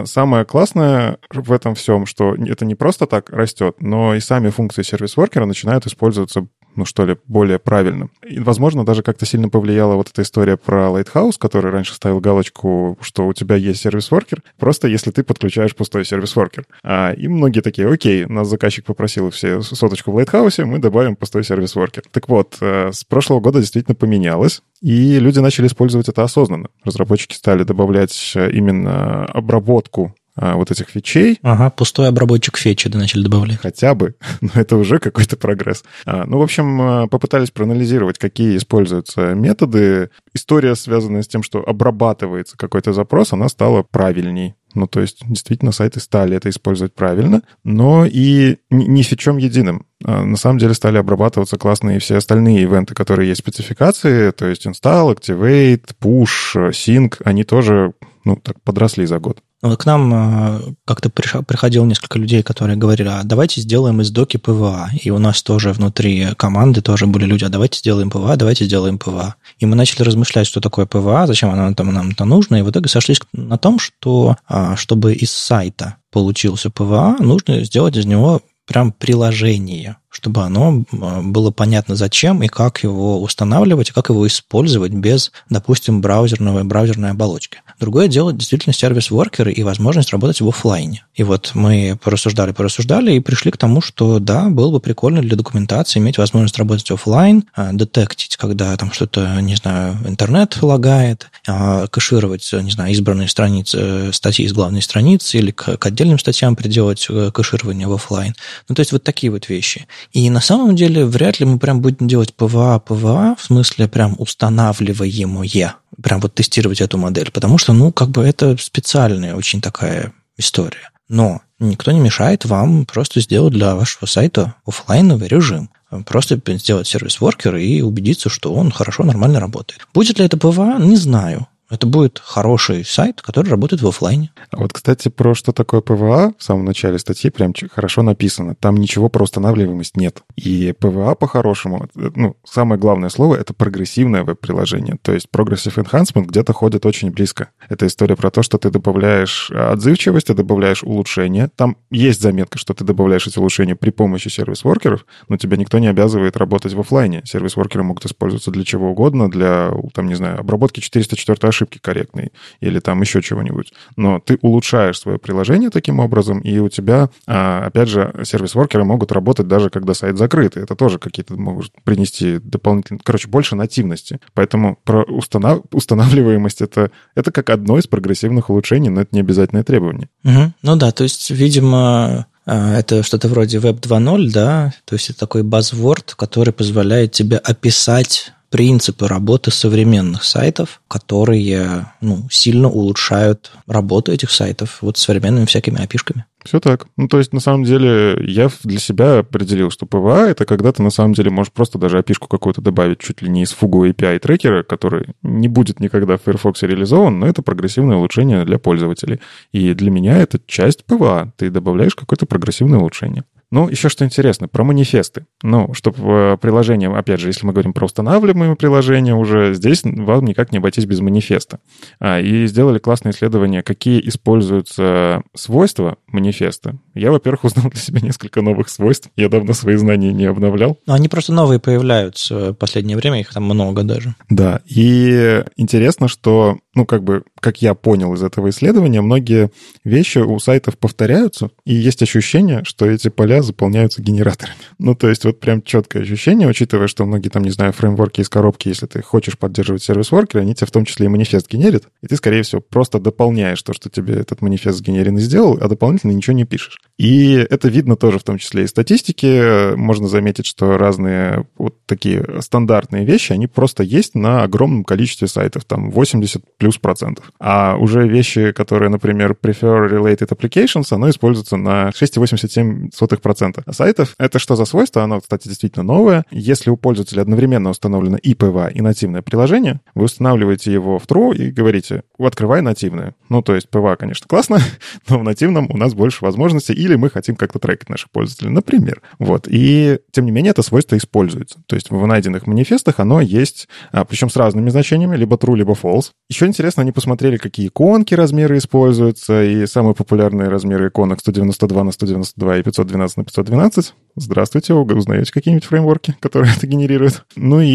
S1: самое классное в этом всем, что это не просто так растет, но и сами функции сервис-воркера начинают использоваться ну что ли, более правильным. И, возможно, даже как-то сильно повлияла вот эта история про Lighthouse, который раньше ставил галочку, что у тебя есть сервис-воркер, просто если ты подключаешь пустой сервис-воркер. А, и многие такие, окей, нас заказчик попросил все соточку в Lighthouse, мы добавим пустой сервис-воркер. Так вот, э, с прошлого года действительно поменялось, и люди начали использовать это осознанно. Разработчики стали добавлять именно обработку вот этих фичей.
S3: Ага, пустой обработчик фичи да, начали добавлять.
S1: Хотя бы, но это уже какой-то прогресс. А, ну, в общем, а, попытались проанализировать, какие используются методы. История, связанная с тем, что обрабатывается какой-то запрос, она стала правильней. Ну, то есть, действительно, сайты стали это использовать правильно, но и не fetch'ом единым. на самом деле стали обрабатываться классные все остальные ивенты, которые есть в спецификации, то есть install, activate, push, sync, они тоже ну, так подросли за год.
S3: К нам э, как-то приходило несколько людей, которые говорили, а давайте сделаем из доки PWA. И у нас тоже внутри команды тоже были люди, а давайте сделаем PWA, давайте сделаем PWA. И мы начали размышлять, что такое PWA, зачем оно там, нам это нужно, и в итоге сошлись на том, что а, чтобы из сайта получился PWA, нужно сделать из него прям приложение, чтобы оно а, было понятно зачем и как его устанавливать, и как его использовать без, допустим, браузерного, браузерной оболочки. Другое дело действительно сервис-воркеры и возможность работать в офлайне. И вот мы порассуждали, порассуждали и пришли к тому, что да, было бы прикольно для документации иметь возможность работать офлайн, а, детектить, когда там что-то, не знаю, интернет лагает, а, кэшировать, не знаю, избранные страницы, э, статьи из главной страницы или к, к отдельным статьям приделать э, кэширование в офлайн. Ну, то есть вот такие вот вещи. И на самом деле вряд ли мы прям будем делать PWA, PWA, в смысле прям устанавливаемое, прям вот тестировать эту модель, потому что, ну, как бы это специальная очень такая история. Но никто не мешает вам просто сделать для вашего сайта офлайновый режим. Просто сделать service worker и убедиться, что он хорошо, нормально работает. Будет ли это PWA, не знаю. Это будет хороший сайт, который работает в офлайне.
S1: А вот, кстати, про что такое PWA в самом начале статьи прям хорошо написано. Там ничего про устанавливаемость нет. И PWA по-хорошему, э, ну, самое главное слово — это прогрессивное веб-приложение. То есть Progressive Enhancement где-то ходит очень близко. Это история про то, что ты добавляешь отзывчивость, ты добавляешь улучшения. Там есть заметка, что ты добавляешь эти улучшения при помощи сервис-воркеров, но тебя никто не обязывает работать в офлайне. Сервис-воркеры могут использоваться для чего угодно, для, там, не знаю, обработки 404 ошибки корректной или там еще чего-нибудь. Но ты улучшаешь свое приложение таким образом, и у тебя, а, опять же, сервис-воркеры могут работать даже когда сайт закрыт. И это тоже какие-то могут принести дополнительные... Короче, больше нативности. Поэтому про установ... устанавливаемость это, это как одно из прогрессивных улучшений, но это не обязательное требование.
S3: Угу. Ну да, то есть, видимо, а, это что-то вроде Web 2.0, да, то есть это такой buzzword, который позволяет тебе описать принципы работы современных сайтов, которые ну, сильно улучшают работу этих сайтов вот современными всякими API-шками.
S1: Все так. Ну, то есть, на самом деле, я для себя определил, что PWA — это когда ты, на самом деле, можешь просто даже API-шку какую-то добавить чуть ли не из Fugu API Tracker'а, который не будет никогда в Firefox реализован, но это прогрессивное улучшение для пользователей. И для меня это часть PWA. Ты добавляешь какое-то прогрессивное улучшение. Ну, еще что интересно, про манифесты. Ну, чтобы э, приложение, опять же, если мы говорим про устанавливаемые приложения уже, здесь вам никак не обойтись без манифеста. А, и сделали классное исследование, какие используются свойства манифеста. Я, во-первых, узнал для себя несколько новых свойств. Я давно свои знания не обновлял.
S3: Но они просто новые появляются в последнее время, их там много даже.
S1: Да, и интересно, что, ну, как бы, как я понял из этого исследования, многие вещи у сайтов повторяются, и есть ощущение, что эти поля заполняются генераторами. Ну, то есть вот прям четкое ощущение, учитывая, что многие там, не знаю, фреймворки из коробки, если ты хочешь поддерживать сервис-воркеры, они тебе в том числе и манифест генерят, и ты, скорее всего, просто дополняешь то, что тебе этот манифест сгенеренный сделал, а дополнительно ничего не пишешь. И это видно тоже в том числе и статистике. Можно заметить, что разные вот такие стандартные вещи, они просто есть на огромном количестве сайтов, там 80 плюс процентов. А уже вещи, которые, например, prefer related applications, оно используется на 6,87% сайтов. Это что за свойство? Оно, кстати, действительно новое. Если у пользователя одновременно установлено и PWA, и нативное приложение, вы устанавливаете его в true и говорите, открывай нативное. Ну, то есть PWA, конечно, классно, но в нативном у нас больше возможностей, или мы хотим как-то трекать наших пользователей, например. Вот. И, тем не менее, это свойство используется. То есть в найденных манифестах оно есть, а, причем с разными значениями, либо true, либо false. Еще интересно, они посмотрели, какие иконки размеры используются, и самые популярные размеры иконок 192 на 192 и 512 на 512. Здравствуйте, вы узнаете какие-нибудь фреймворки, которые это генерируют. Ну и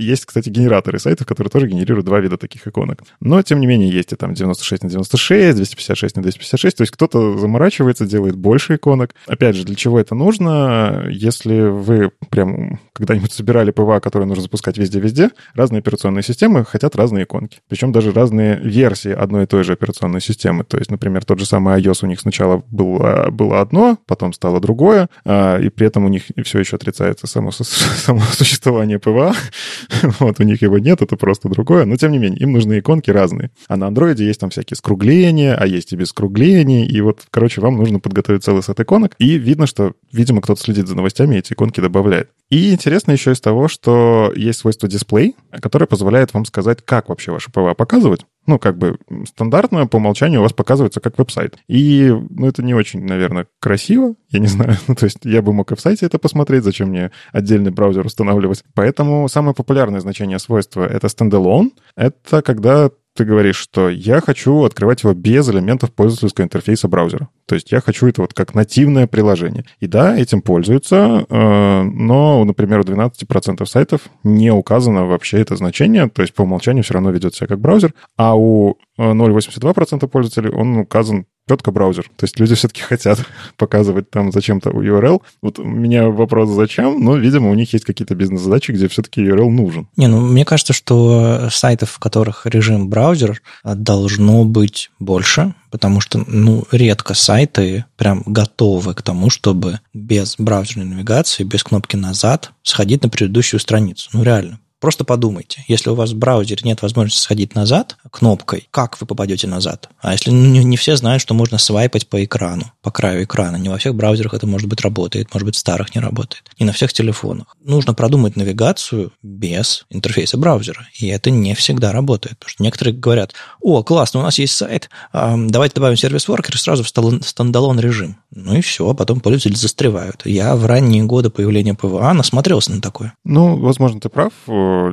S1: есть, кстати, генераторы сайтов, которые тоже генерируют два вида таких иконок. Но, тем не менее, есть и там 96 на 96, 256 на 256. То есть кто-то заморачивается, делает больше иконок. Опять же, для чего это нужно? Если вы прям когда-нибудь собирали PWA, который нужно запускать везде-везде, разные операционные системы хотят разные иконки. Причем даже разные версии одной и той же операционной системы. То есть, например, тот же самый iOS у них сначала было, было одно, потом стало другое, а, и при этом у них все еще отрицается само, само существование PWA. вот, у них его нет, это просто другое. Но, тем не менее, им нужны иконки разные. А на андроиде есть там всякие скругления, а есть и без скруглений. И вот, короче, вам нужно подготовить стоит целый сет иконок, и видно, что, видимо, кто-то следит за новостями и эти иконки добавляет. И интересно еще из того, что есть свойство дисплей, которое позволяет вам сказать, как вообще ваше PWA показывать. Ну, как бы стандартно по умолчанию у вас показывается как веб-сайт. И, ну, это не очень, наверное, красиво, я не знаю. Ну, то есть я бы мог и в сайте это посмотреть, зачем мне отдельный браузер устанавливать. Поэтому самое популярное значение свойства — это standalone. Это когда ты говоришь, что я хочу открывать его без элементов пользовательского интерфейса браузера. То есть я хочу это вот как нативное приложение. И да, этим пользуются, э, но, например, у 12% сайтов не указано вообще это значение, то есть по умолчанию все равно ведет себя как браузер, а у 0,82% пользователей он указан четко браузер. То есть люди все-таки хотят показывать там зачем-то URL. Вот у меня вопрос зачем, но, видимо, у них есть какие-то бизнес-задачи, где все-таки URL нужен.
S3: Не, ну, мне кажется, что сайтов, в которых режим браузер, должно быть больше, потому что, ну, редко сайты прям готовы к тому, чтобы без браузерной навигации, без кнопки «назад» сходить на предыдущую страницу. Ну, реально. Просто подумайте, если у вас в браузере нет возможности сходить назад кнопкой, как вы попадете назад? А если не, не все знают, что можно свайпать по экрану, по краю экрана, не во всех браузерах это, может быть, работает, может быть, в старых не работает, не на всех телефонах. Нужно продумать навигацию без интерфейса браузера, и это не всегда работает. Потому что некоторые говорят, о, классно, у нас есть сайт, давайте добавим service worker сразу в standalone режим. Ну и все, а потом пользователи застревают. Я в ранние годы появления PWA насмотрелся на такое.
S1: Ну, возможно, ты прав.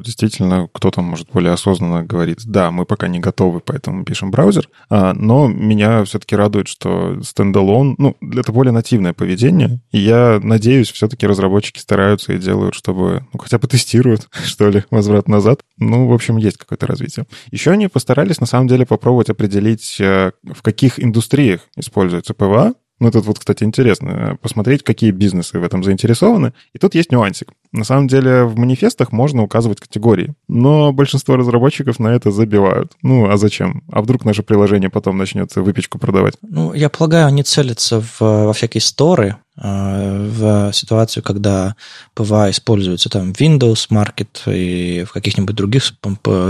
S1: Действительно, кто-то, может, более осознанно говорит, да, мы пока не готовы, поэтому пишем браузер. А, но меня все-таки радует, что standalone, ну, это более нативное поведение. И я надеюсь, все-таки разработчики стараются и делают, чтобы, ну, хотя бы тестируют, что ли, возврат назад. Ну, в общем, есть какое-то развитие. Еще они постарались, на самом деле, попробовать определить, э, в каких индустриях используется PWA, ну, тут вот, кстати, интересно посмотреть, какие бизнесы в этом заинтересованы. И тут есть нюансик. На самом деле в манифестах можно указывать категории, но большинство разработчиков на это забивают. Ну, а зачем? А вдруг наше приложение потом начнет выпечку продавать?
S3: Ну, я полагаю, они целятся в, во всякие сторы, а, в ситуацию, когда PWA используется там в Windows Market и в каких-нибудь других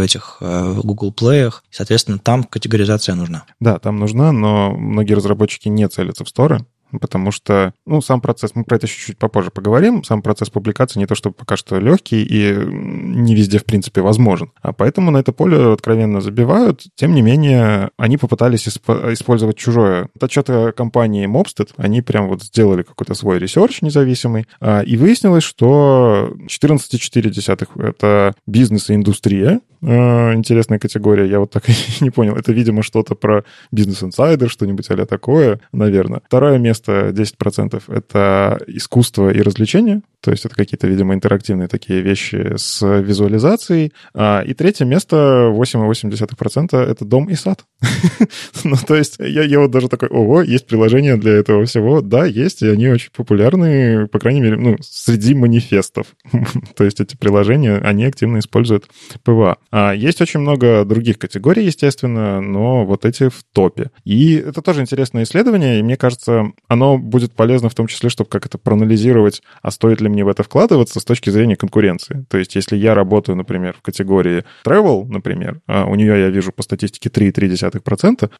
S3: этих а, Google Play, соответственно, там категоризация нужна.
S1: Да, там нужна, но многие разработчики не целятся в сторы, потому что, ну, сам процесс, мы про это чуть-чуть попозже поговорим, сам процесс публикации не то, что пока что легкий и не везде, в принципе, возможен. А поэтому на это поле откровенно забивают. Тем не менее, они попытались исп- использовать чужое. Отчеты компании Mobsted, они прям вот сделали какой-то свой research независимый, а, и выяснилось, что 14,4 — это бизнес и индустрия, а, интересная категория, я вот так и не понял. Это, видимо, что-то про бизнес-инсайдер, что-нибудь а такое, наверное. Второе место, 10%, это искусство и развлечения. То есть это какие-то, видимо, интерактивные такие вещи с визуализацией. А, и третье место, 8,8% это дом и сад. ну, то есть я, я вот даже такой, ого, есть приложение для этого всего. Да, есть, и они очень популярны, по крайней мере, ну, среди манифестов. то есть эти приложения, они активно используют PWA. А есть очень много других категорий, естественно, но вот эти в топе. И это тоже интересное исследование, и мне кажется, оно будет полезно в том числе, чтобы как это проанализировать, а стоит ли мне в это вкладываться с точки зрения конкуренции. То есть, если я работаю, например, в категории travel, например, а у нее я вижу по статистике 3,3%,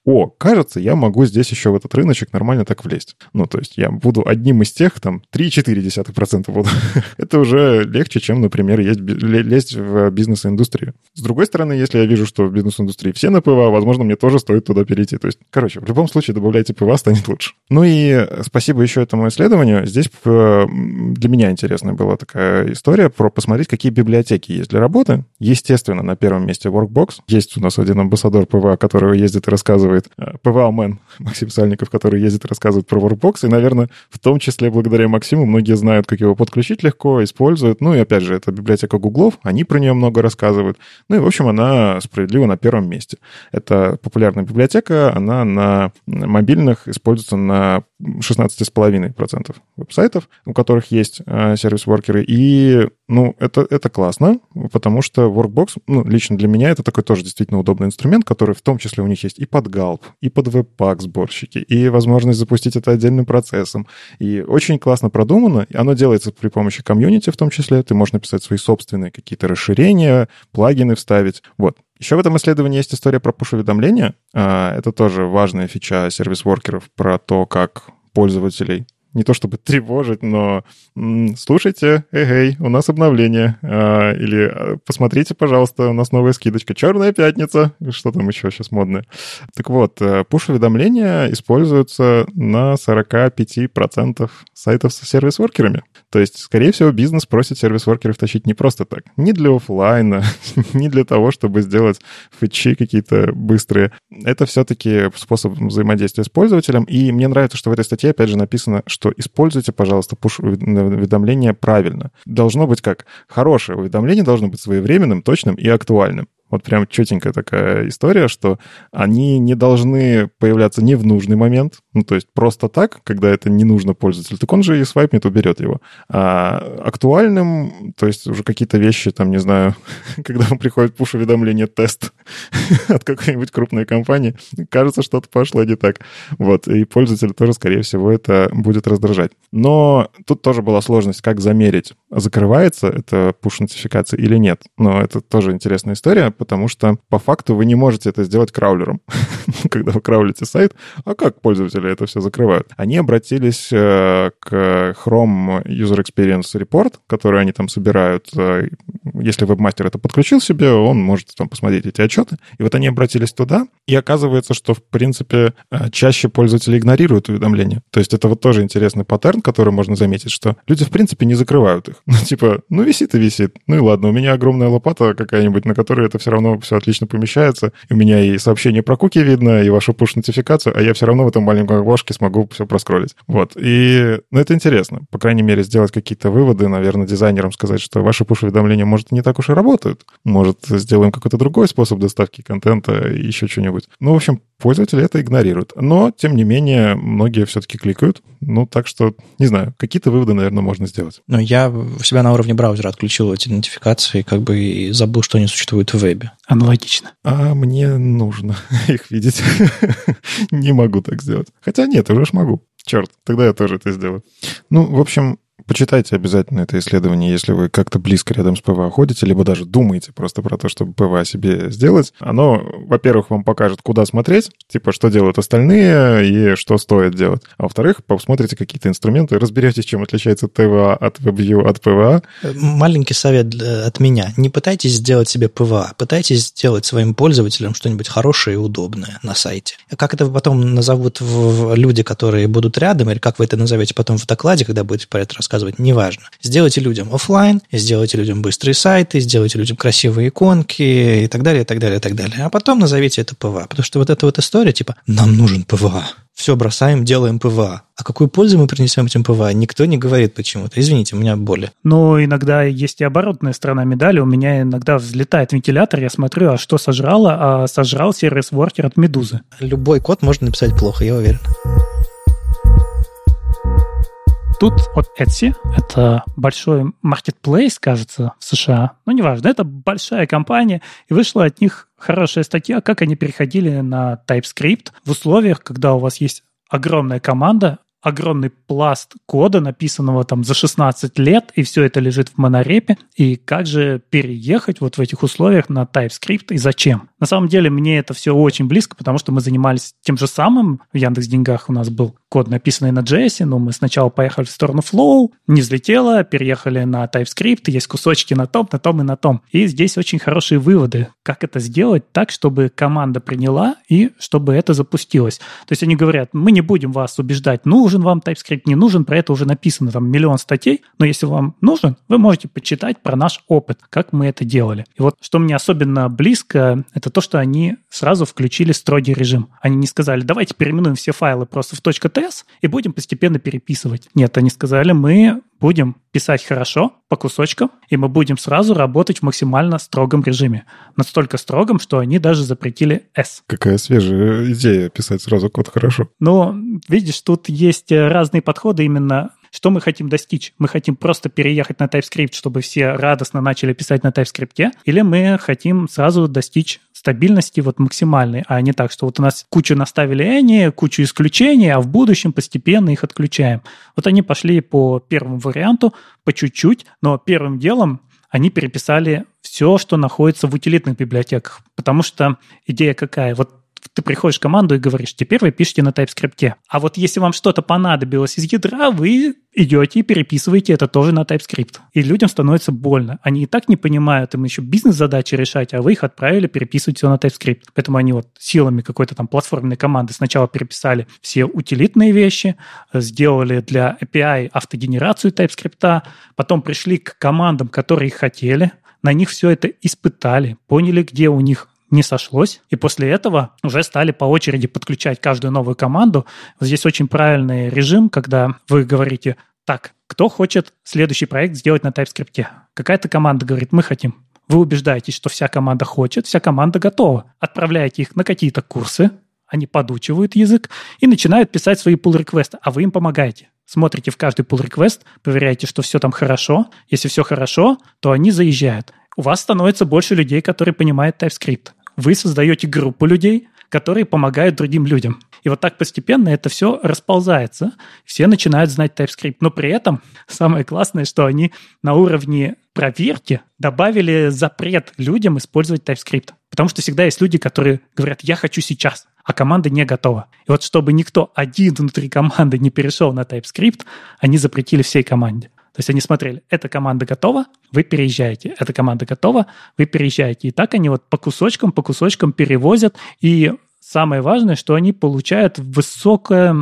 S1: о, кажется, я могу здесь еще в этот рыночек нормально так влезть. Ну, то есть, я буду одним из тех, там, 3,4% буду. это уже легче, чем, например, есть, лезть в бизнес-индустрию. С другой стороны, если я вижу, что в бизнес-индустрии все на PWA, возможно, мне тоже стоит туда перейти. То есть, короче, в любом случае добавляйте PWA, станет лучше. Ну и спасибо еще этому исследованию. Здесь э, для меня интересная была такая история про посмотреть, какие библиотеки есть для работы. Естественно, на первом месте Workbox. Есть у нас один амбассадор PWA, который ездит и рассказывает, э, PWA-man Максим Сальников, который ездит и рассказывает про Workbox. И, наверное, в том числе благодаря Максиму многие знают, как его подключить легко, используют. Ну и опять же, это библиотека Гуглов, они про нее много рассказывают. Ну и, в общем, она справедливо на первом месте. Это популярная библиотека, она на мобильных используется на 16,5% веб-сайтов, у которых есть э, service worker ы. И, ну, это, это классно, потому что Workbox, ну, лично для меня это такой тоже действительно удобный инструмент, который в том числе них есть и под Gulp, и под Webpack сборщики, и возможность запустить это отдельным процессом. И очень классно продумано. Оно делается при помощи комьюнити в том числе. Ты можешь написать свои собственные какие-то расширения, плагины вставить. Вот. Еще в этом исследовании есть история про push-уведомления. А, это тоже важная фича сервис-воркеров про то, как пользователей не то чтобы тревожить, но слушайте, эй, у нас обновление. А, или а, посмотрите, пожалуйста, у нас новая скидочка. Черная пятница. Что там еще сейчас модное? Так вот, пуш-уведомления э, используются на 45% сайтов с сервис-воркерами. То есть, скорее всего, бизнес просит сервис-воркеров тащить не просто так. Не для офлайна, не для того, чтобы сделать фичи какие-то быстрые. Это все-таки способ взаимодействия с пользователем. И мне нравится, что в этой статье, опять же, написано, что используйте, пожалуйста, push-уведомления правильно. Должно быть как? Хорошее уведомление должно быть своевременным, точным и актуальным. Вот прям четенькая такая история, что они не должны появляться не в нужный момент, ну, то есть просто так, когда это не нужно пользователю, так он же и свайпнет, уберет его. А актуальным, то есть уже какие-то вещи, там, не знаю, когда вам приходит пуш-уведомление тест от какой-нибудь крупной компании, кажется, что-то пошло не так. Вот, и пользователь тоже, скорее всего, это будет раздражать. Но тут тоже была сложность, как замерить, закрывается это пуш-нотификация или нет. Но это тоже интересная история, потому что по факту вы не можете это сделать краулером. Когда вы краулите сайт, а как пользователи это все закрывают? Они обратились э, к Chrome User Experience Report, который они там собирают. Э, если вебмастер это подключил себе, он может там посмотреть эти отчеты. И вот они обратились туда, и оказывается, что, в принципе, э, чаще пользователи игнорируют уведомления. То есть это вот тоже интересный паттерн, который можно заметить, что люди, в принципе, не закрывают их. Ну, типа, ну, висит и висит. Ну и ладно, у меня огромная лопата какая-нибудь, на которой это все равно все отлично помещается. У меня и сообщение про куки видно, и вашу push-нотификацию, а я все равно в этом маленьком окошке смогу все проскролить. Вот. И ну, это интересно. По крайней мере, сделать какие-то выводы, наверное, дизайнерам сказать, что ваши push-уведомления, может, не так уж и работают. Может, сделаем какой-то другой способ доставки контента, еще что-нибудь. Ну, в общем, пользователи это игнорируют. Но, тем не менее, многие все-таки кликают. Ну, так что, не знаю, какие-то выводы, наверное, можно сделать.
S3: Но я в себя на уровне браузера отключил эти нотификации, как бы и забыл, что они существуют в вебе.
S2: Аналогично.
S1: А мне нужно их видеть. Не могу так сделать. Хотя нет, уже ж могу. Черт, тогда я тоже это сделаю. Ну, в общем, Почитайте обязательно это исследование, если вы как-то близко рядом с PWA ходите, либо даже думаете просто про то, чтобы PWA себе сделать. Оно, во-первых, вам покажет, куда смотреть, типа, что делают остальные и что стоит делать. А во-вторых, посмотрите какие-то инструменты, разберетесь, чем отличается TWA от WebView от PWA.
S3: Маленький совет от меня. Не пытайтесь сделать себе PWA, пытайтесь сделать своим пользователям что-нибудь хорошее и удобное на сайте. Как это потом назовут люди, которые будут рядом, или как вы это назовете потом в докладе, когда будете про это рассказывать, рассказывать, неважно. Сделайте людям офлайн, сделайте людям быстрые сайты, сделайте людям красивые иконки и так далее, и так далее, и так далее. А потом назовите это PWA. Потому что вот эта вот история, типа, нам нужен PWA. Все бросаем, делаем PWA. А какую пользу мы принесем этим PWA, никто не говорит почему-то. Извините, у меня болит.
S2: Но иногда есть и оборотная сторона медали. У меня иногда взлетает вентилятор, я смотрю, а что сожрало? А сожрал service worker от Медузы.
S3: Любой код можно написать плохо, я уверен.
S2: Тут от Etsy, это большой маркетплейс, кажется, в США, ну, неважно, это большая компания, и вышла от них хорошая статья, как они переходили на TypeScript в условиях, когда у вас есть огромная команда, огромный пласт кода, написанного там за 16 лет, и все это лежит в монорепе. И как же переехать вот в этих условиях на TypeScript и зачем? На самом деле мне это все очень близко, потому что мы занимались тем же самым. В Яндекс Деньгах у нас был код, написанный на JS, но мы сначала поехали в сторону Flow, не взлетело, переехали на TypeScript, есть кусочки на том, на том и на том. И здесь очень хорошие выводы, как это сделать так, чтобы команда приняла и чтобы это запустилось. То есть они говорят, мы не будем вас убеждать, нужен вам TypeScript, не нужен, про это уже написано там миллион статей, но если вам нужен, вы можете почитать про наш опыт, как мы это делали. И вот что мне особенно близко, это то, что они сразу включили строгий режим. Они не сказали, давайте переименуем все файлы просто в .ts и будем постепенно переписывать. Нет, они сказали, мы будем писать хорошо, по кусочкам, и мы будем сразу работать в максимально строгом режиме. Настолько строгом, что они даже запретили S.
S1: Какая свежая идея писать сразу код хорошо.
S2: Но, видишь, тут есть разные подходы именно что мы хотим достичь? Мы хотим просто переехать на TypeScript, чтобы все радостно начали писать на TypeScript, или мы хотим сразу достичь стабильности вот максимальной, а не так, что вот у нас кучу наставили они, кучу исключений, а в будущем постепенно их отключаем. Вот они пошли по первому варианту, по чуть-чуть, но первым делом они переписали все, что находится в утилитных библиотеках. Потому что идея какая? Вот ты приходишь в команду и говоришь, теперь вы пишете на TypeScript. А вот если вам что-то понадобилось из ядра, вы идете и переписываете это тоже на TypeScript. И людям становится больно. Они и так не понимают, им еще бизнес-задачи решать, а вы их отправили переписывать все на TypeScript. Поэтому они вот силами какой-то там платформенной команды сначала переписали все утилитные вещи, сделали для API автогенерацию TypeScript, потом пришли к командам, которые хотели, на них все это испытали, поняли, где у них не сошлось. И после этого уже стали по очереди подключать каждую новую команду. Здесь очень правильный режим, когда вы говорите, так, кто хочет следующий проект сделать на TypeScript? Какая-то команда говорит, мы хотим. Вы убеждаетесь, что вся команда хочет, вся команда готова. Отправляете их на какие-то курсы, они подучивают язык и начинают писать свои pull реквесты а вы им помогаете. Смотрите в каждый pull request, проверяете, что все там хорошо. Если все хорошо, то они заезжают. У вас становится больше людей, которые понимают TypeScript вы создаете группу людей, которые помогают другим людям. И вот так постепенно это все расползается. Все начинают знать TypeScript. Но при этом самое классное, что они на уровне проверки добавили запрет людям использовать TypeScript. Потому что всегда есть люди, которые говорят, я хочу сейчас, а команда не готова. И вот чтобы никто один внутри команды не перешел на TypeScript, они запретили всей команде. То есть они смотрели, эта команда готова, вы переезжаете, эта команда готова, вы переезжаете. И так они вот по кусочкам, по кусочкам перевозят. И самое важное, что они получают высокое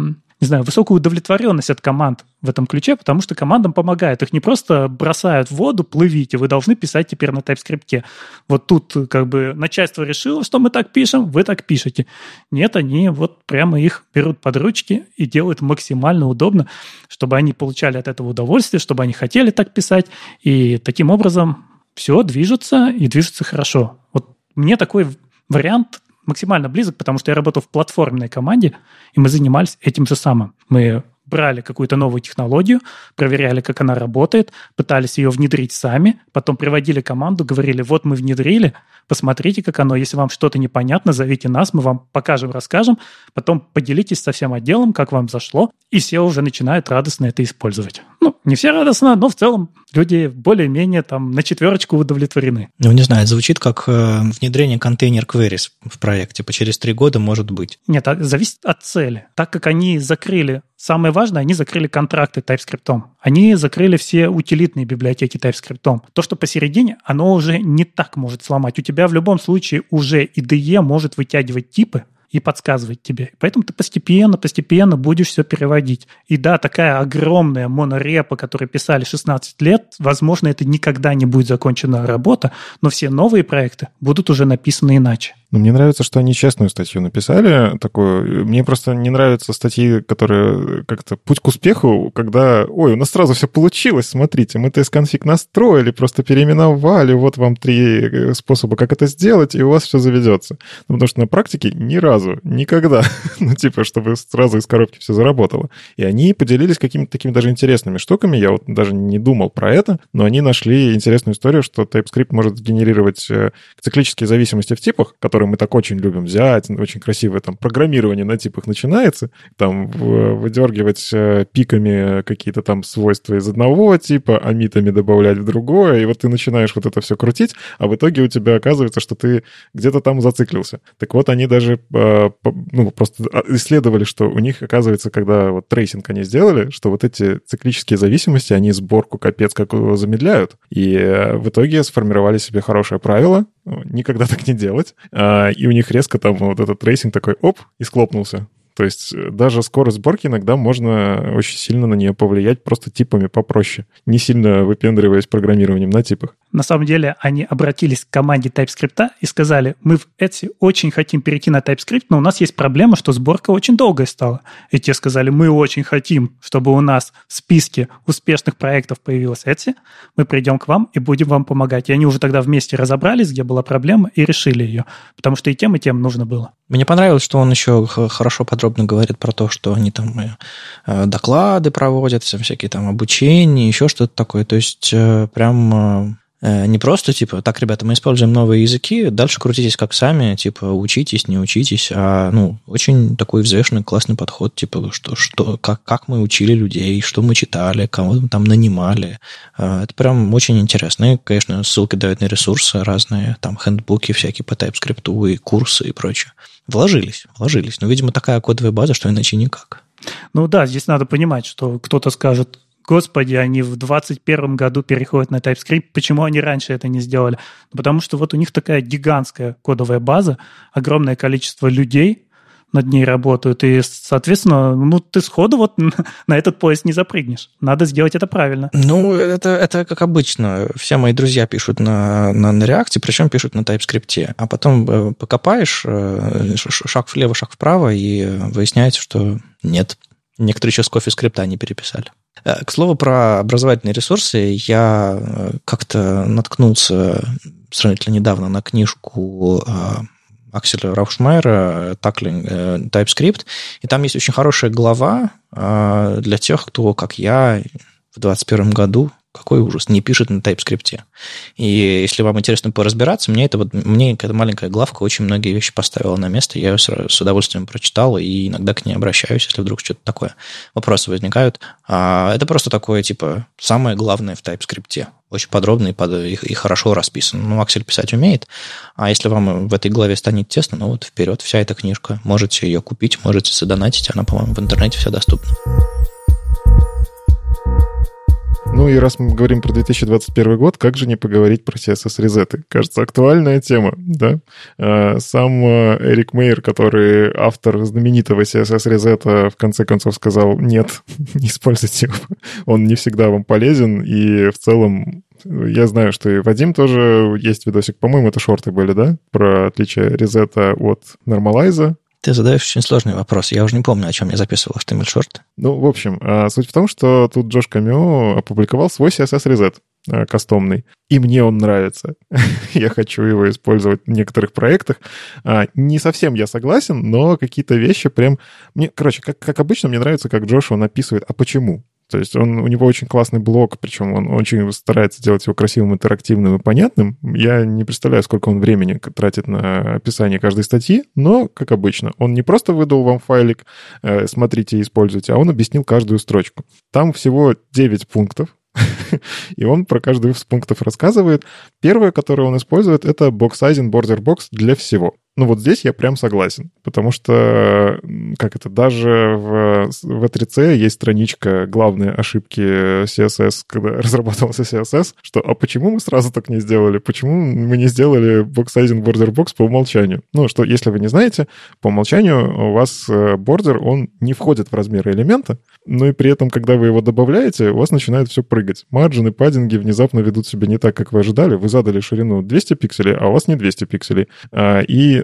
S2: не знаю, высокую удовлетворенность от команд в этом ключе, потому что командам помогают. Их не просто бросают в воду, плывите, вы должны писать теперь на TypeScript. Вот тут как бы начальство решило, что мы так пишем, вы так пишете. Нет, они вот прямо их берут под ручки и делают максимально удобно, чтобы они получали от этого удовольствие, чтобы они хотели так писать. И таким образом все движется и движется хорошо. Вот мне такой вариант максимально близок, потому что я работал в платформенной команде, и мы занимались этим же самым. Мы брали какую-то новую технологию, проверяли, как она работает, пытались ее внедрить сами, потом приводили команду, говорили, вот мы внедрили, посмотрите, как оно. Если вам что-то непонятно, зовите нас, мы вам покажем, расскажем, потом поделитесь со всем отделом, как вам зашло, и все уже начинают радостно это использовать. Ну, не все радостно, но в целом люди более-менее там на четверочку удовлетворены.
S3: Ну, не знаю, это звучит как э, внедрение контейнер queries в проекте. По через три года может быть.
S2: Нет, а зависит от цели. Так как они закрыли Самое важное, они закрыли контракты TypeScript. Они закрыли все утилитные библиотеки TypeScript. То, что посередине, оно уже не так может сломать. У тебя в любом случае уже IDE может вытягивать типы, и подсказывать тебе. Поэтому ты постепенно, постепенно будешь все переводить. И да, такая огромная монорепа, которую писали 16 лет, возможно, это никогда не будет закончена работа, но все новые проекты будут уже написаны иначе.
S1: Но мне нравится, что они честную статью написали, такую. Мне просто не нравятся статьи, которые как-то путь к успеху, когда, ой, у нас сразу все получилось, смотрите, мы TS-конфиг настроили, просто переименовали, вот вам три э, способа, как это сделать, и у вас все заведется. Ну, потому что на практике ни разу, никогда, ну, типа, чтобы сразу из коробки все заработало. И они поделились какими-то такими даже интересными штуками, я вот даже не думал про это, но они нашли интересную историю, что TypeScript может генерировать э, циклические зависимости в типах, которые которые мы так очень любим взять, очень красивое там программирование на типах начинается, там выдергивать э, pick ами какие-то там свойства из одного типа, а митами добавлять в другое, и вот ты начинаешь вот это все крутить, а в итоге у тебя оказывается, что ты где-то там зациклился. Так вот, они даже э, ну, просто а, исследовали, что у них, оказывается, когда вот tracing они сделали, что вот эти циклические зависимости, они сборку капец как замедляют, и э, в итоге сформировали себе хорошее правило, никогда так не делать. А, и у них резко там вот этот tracing такой, оп, и склопнулся. То есть э, даже скорость сборки иногда можно очень сильно на нее повлиять просто типами попроще, не сильно выпендриваясь программированием на типах.
S2: На самом деле они обратились к команде TypeScript и сказали, мы в Etsy очень хотим перейти на TypeScript, но у нас есть проблема, что сборка очень долгая стала. И те сказали, мы очень хотим, чтобы у нас в списке успешных проектов появилась Etsy, мы придем к вам и будем вам помогать. И они уже тогда вместе разобрались, где была проблема, и решили ее, потому что и тем, и тем нужно было.
S3: Мне понравилось, что он еще хорошо подробно говорит про то, что они там э, доклады проводят, всякие там обучения, еще что-то такое. То есть э, прям Э, не просто, типа, так, ребята, мы используем новые языки, дальше крутитесь как сами, типа, учитесь, не учитесь, а, ну, очень такой взвешенный, классный подход, типа, что, что, как, как мы учили людей, что мы читали, кого мы там нанимали. Э, это прям очень интересно. И, конечно, ссылки дают на ресурсы разные, там, хендбуки всякие по TypeScript и курсы и прочее. Вложились, вложились. Но, видимо, такая кодовая база, что иначе никак.
S2: Ну да, здесь надо понимать, что кто-то скажет, господи, они в 2021 году переходят на TypeScript, почему они раньше это не сделали? Потому что вот у них такая гигантская кодовая база, огромное количество людей над ней работают, и, соответственно, ну, ты сходу вот на этот поезд не запрыгнешь. Надо сделать это правильно.
S3: Ну, это, это как обычно. Все мои друзья пишут на, на, на React, причем пишут на TypeScript. А потом э, покопаешь э, шаг влево, шаг вправо, и выясняется, что нет. Некоторые еще с кофе скрипта не переписали. Э, к слову про образовательные ресурсы, я э, как-то наткнулся сравнительно недавно на книжку э, Акселя Раушмайера «Tackling TypeScript», и там есть очень хорошая глава для тех, кто, как я, в 2021 году какой ужас, не пишет на TypeScript. И если вам интересно поразбираться, мне это вот, мне эта маленькая главка очень многие вещи поставила на место, я ее с удовольствием прочитал и иногда к ней обращаюсь, если вдруг что-то такое, вопросы возникают. А это просто такое, типа, самое главное в TypeScript. Очень подробно и, под, и, и хорошо расписано. Ну, Аксель писать умеет, а если вам в этой главе станет тесно, ну вот вперед, вся эта книжка. Можете ее купить, можете задонатить, она, по-моему, в интернете вся доступна.
S1: Ну и раз мы говорим про 2021 год, как же не поговорить про CSS-резеты? Кажется, актуальная тема, да? А, сам а, Эрик Мейер, который автор знаменитого CSS-резета, в конце концов сказал, нет, не используйте его, он не всегда вам полезен, и в целом я знаю, что и Вадим тоже есть видосик, по-моему, это шорты были, да? Про отличие резета от нормалайза.
S3: Ты задаешь очень сложный вопрос. Я уже не помню, о чем я записывал HTML шорт.
S1: Ну, в общем, а, суть в том, что тут Джош Камио опубликовал свой CSS резет а, кастомный. И мне он нравится. я хочу его использовать в некоторых проектах. А, не совсем я согласен, но какие-то вещи прям... Мне, короче, как, как обычно, мне нравится, как Джош он описывает, а почему? То есть он, у него очень классный блог, причем он очень старается делать его красивым, интерактивным и понятным. Я не представляю, сколько он времени тратит на описание каждой статьи, но, как обычно, он не просто выдал вам файлик, э, смотрите и используйте, а он объяснил каждую строчку. Там всего 9 пунктов, и он про каждый из пунктов рассказывает. Первое, которое он использует, это box sizing border box для всего. Ну вот здесь я прям согласен, потому что, как это, даже в, в E3C есть страничка главные ошибки CSS, когда разрабатывался CSS, что а почему мы сразу так не сделали? Почему мы не сделали border box по умолчанию? Ну, что если вы не знаете, по умолчанию у вас э, border, он не входит в размеры элемента, но и при этом, когда вы его добавляете, у вас начинает все прыгать. Марджины, паддинги внезапно ведут себя не так, как вы ожидали. Вы задали ширину 200 пикселей, а у вас не 200 пикселей. А, и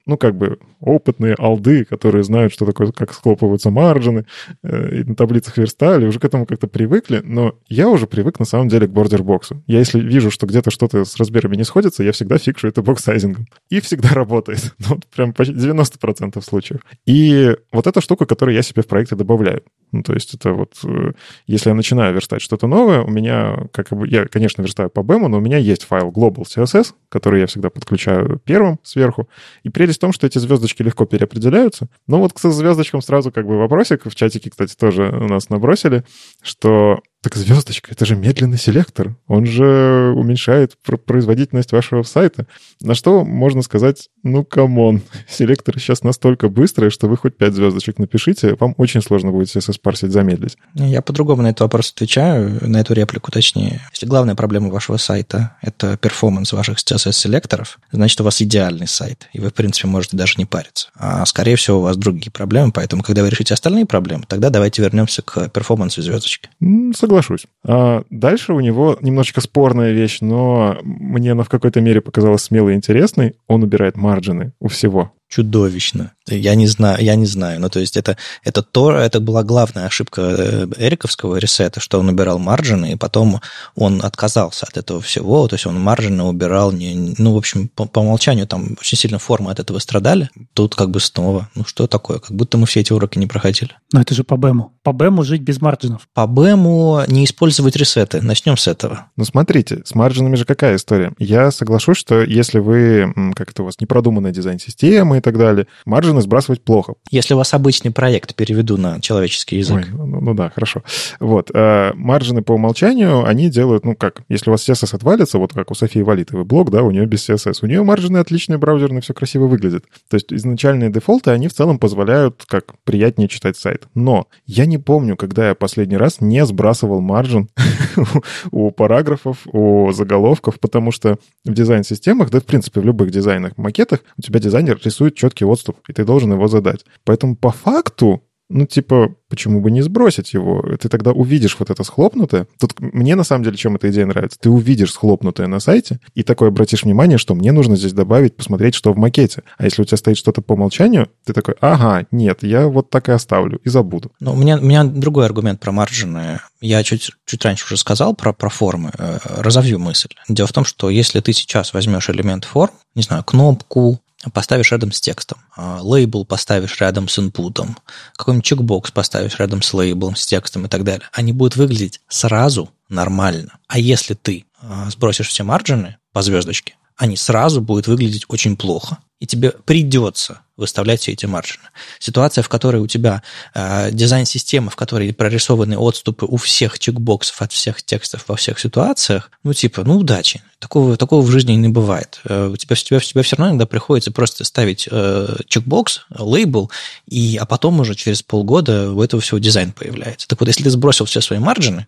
S1: ну, как бы опытные олды, которые знают, что такое, как схлопываются маржины, э, на таблицах верстали, уже к этому как-то привыкли, но я уже привык на самом деле к border-box у. Я если вижу, что где-то что-то с размерами не сходится, я всегда фикшу это box-sizing ом. И всегда работает. Ну, вот прям почти 90% случаев. И вот эта штука, которую я себе в проекте добавляю. Ну, то есть это вот, э, если я начинаю верстать что-то новое, у меня, как бы, я, конечно, верстаю по БЭМ, но у меня есть файл global CSS, который я всегда подключаю первым сверху. И прелесть в том, что эти звездочки легко переопределяются. Но вот к звездочкам сразу как бы вопросик. В чатике, кстати, тоже у нас набросили, что так звездочка, это же медленный селектор. Он же уменьшает производительность вашего сайта. На что можно сказать, ну, come on, селекторы сейчас настолько быстрые, что вы хоть 5 звездочек напишите, вам очень сложно будет CSS парсить, замедлить.
S3: Я по-другому на этот вопрос отвечаю, на эту реплику точнее. Если главная проблема вашего сайта — это перформанс ваших CSS-селекторов, значит, у вас идеальный сайт, и вы, в принципе, можете даже не париться. А, скорее всего, у вас другие проблемы, поэтому, когда вы решите остальные проблемы, тогда давайте вернемся к перформансу звездочки.
S1: Соглашусь. А дальше у него немножечко спорная вещь, но мне она в какой-то мере показалась смелой и интересной. Он убирает марджины у всего.
S3: Чудовищно. Я не знаю, я не знаю. Ну, то есть это, это то, это была главная ошибка э, Эриковского ресета, что он убирал маржины, и потом он отказался от этого всего. То есть он маржины убирал, не, ну, в общем, по, по умолчанию там очень сильно формы от этого страдали. Тут как бы снова, ну, что такое? Как будто мы все эти уроки не проходили.
S2: Но это же по БЭМу. По БЭМу жить без маржинов.
S3: По БЭМу не использовать ресеты. Начнем с этого.
S1: Ну, смотрите, с маржинами же какая история? Я соглашусь, что если вы, как это у вас, непродуманная дизайн-система и так далее, маржины сбрасывать плохо.
S3: Если у вас обычный проект, переведу на человеческий язык. Ой,
S1: ну, ну да, хорошо. Вот. А маржины по умолчанию, они делают, ну как, если у вас CSS отвалится, вот как у Софии Валитовой блог, да, у нее без CSS, у нее маржины отличные, браузерные, все красиво выглядит. То есть изначальные дефолты, они в целом позволяют как приятнее читать сайт. Но я не помню, когда я последний раз не сбрасывал маржин у параграфов, у заголовков, потому что в дизайн-системах, да, в принципе, в любых дизайнах, макетах у тебя дизайнер рисует четкий отступ, и ты должен его задать. Поэтому по факту ну, типа, почему бы не сбросить его? Ты тогда увидишь вот это схлопнутое. Тут мне, на самом деле, чем эта идея нравится. Ты увидишь схлопнутое на сайте и такой обратишь внимание, что мне нужно здесь добавить, посмотреть, что в макете. А если у тебя стоит что-то по умолчанию, ты такой, ага, нет, я вот так и оставлю и забуду.
S3: Ну, у меня, у меня другой аргумент про маржины. Я чуть, чуть раньше уже сказал про, про формы. Э, разовью мысль. Дело в том, что если ты сейчас возьмешь элемент форм, не знаю, кнопку, поставишь рядом с текстом, а, лейбл поставишь рядом с инпутом, какой-нибудь чекбокс поставишь рядом с лейблом, с текстом и так далее, они будут выглядеть сразу нормально. А если ты а, сбросишь все марджины по звездочке, они сразу будут выглядеть очень плохо. И тебе придется выставлять все эти маржины. Ситуация, в которой у тебя э, дизайн-система, в которой прорисованы отступы у всех чекбоксов от всех текстов во всех ситуациях, ну, типа, ну, удачи. Такого, такого в жизни не бывает. Э, у тебя, у тебя, у тебя все равно иногда приходится просто ставить э, чекбокс, лейбл, и, а потом уже через полгода у этого всего дизайн появляется. Так вот, если ты сбросил все свои маржины,